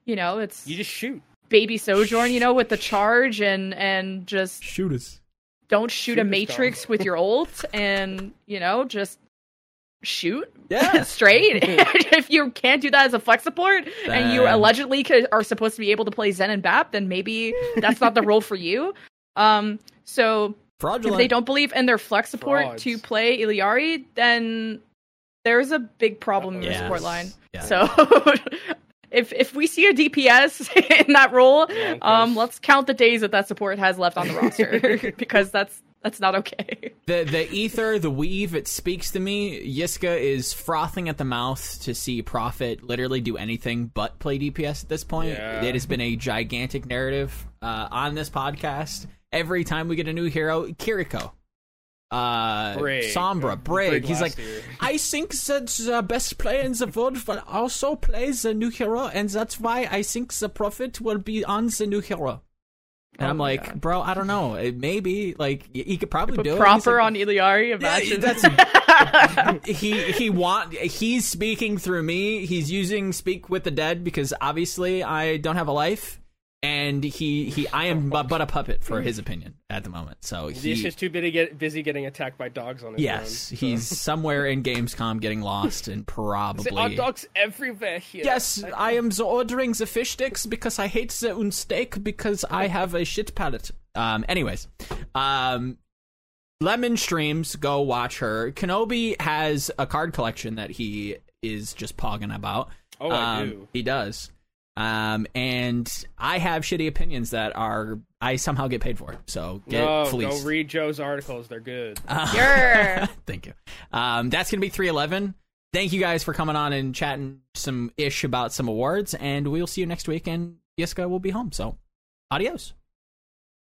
you know, it's You just shoot. baby Sojourn, you know, with the charge and and just Shoot us. don't shoot, Shoot a us, matrix with your ult and you know just shoot Yeah. straight. if you can't do that as a flex support and you allegedly could, are supposed to be able to play Zen and Bap, then maybe that's not the role for you. Um, so if they don't believe in their flex support Frauds. to play Illari, then there's a big problem in your Yes. support line. Yeah. So if if we see a DPS in that role, Yeah, um, let's count the days that that support has left on the roster because that's that's not okay. The the ether, the weave, it speaks to me. Yiska is frothing at the mouth to see Proper literally do anything but play DPS at this point. Yeah. It has been a gigantic narrative uh, on this podcast. Every time we get a new hero, Kiriko, uh, Brig. Sombra, Brig, Brig he's like, year. I think that the best player in the world will also play the new hero, and that's why I think the Proper will be on the new hero. And Oh I'm like, God. bro, I don't know. It maybe like he could probably do it. Proper like- on Illari, imagine. that's- he he want he's speaking through me. He's using speak with the dead because obviously I don't have a life, and he he I am but, but a puppet for his opinion at the moment. So He's he just too busy, get, busy getting attacked by dogs on his yes own, so. he's somewhere in Gamescom getting lost and There are probably. dogs everywhere here. Yes, I am the ordering the fish sticks because I hate the un steak because I have a shit palate. Um, anyways, um, Lemon streams, go watch her. Kenobi has a card collection that he is just pogging about. Oh, I Um, do. He does. Um, and I have shitty opinions that are I somehow get paid for. So get No, fleeced. go read Joe's articles. They're good. Uh, Yeah. Thank you. Um, that's gonna be three eleven. Thank you guys for coming on and chatting some ish about some awards, and we'll see you next week. And Yiska will be home. So, adios.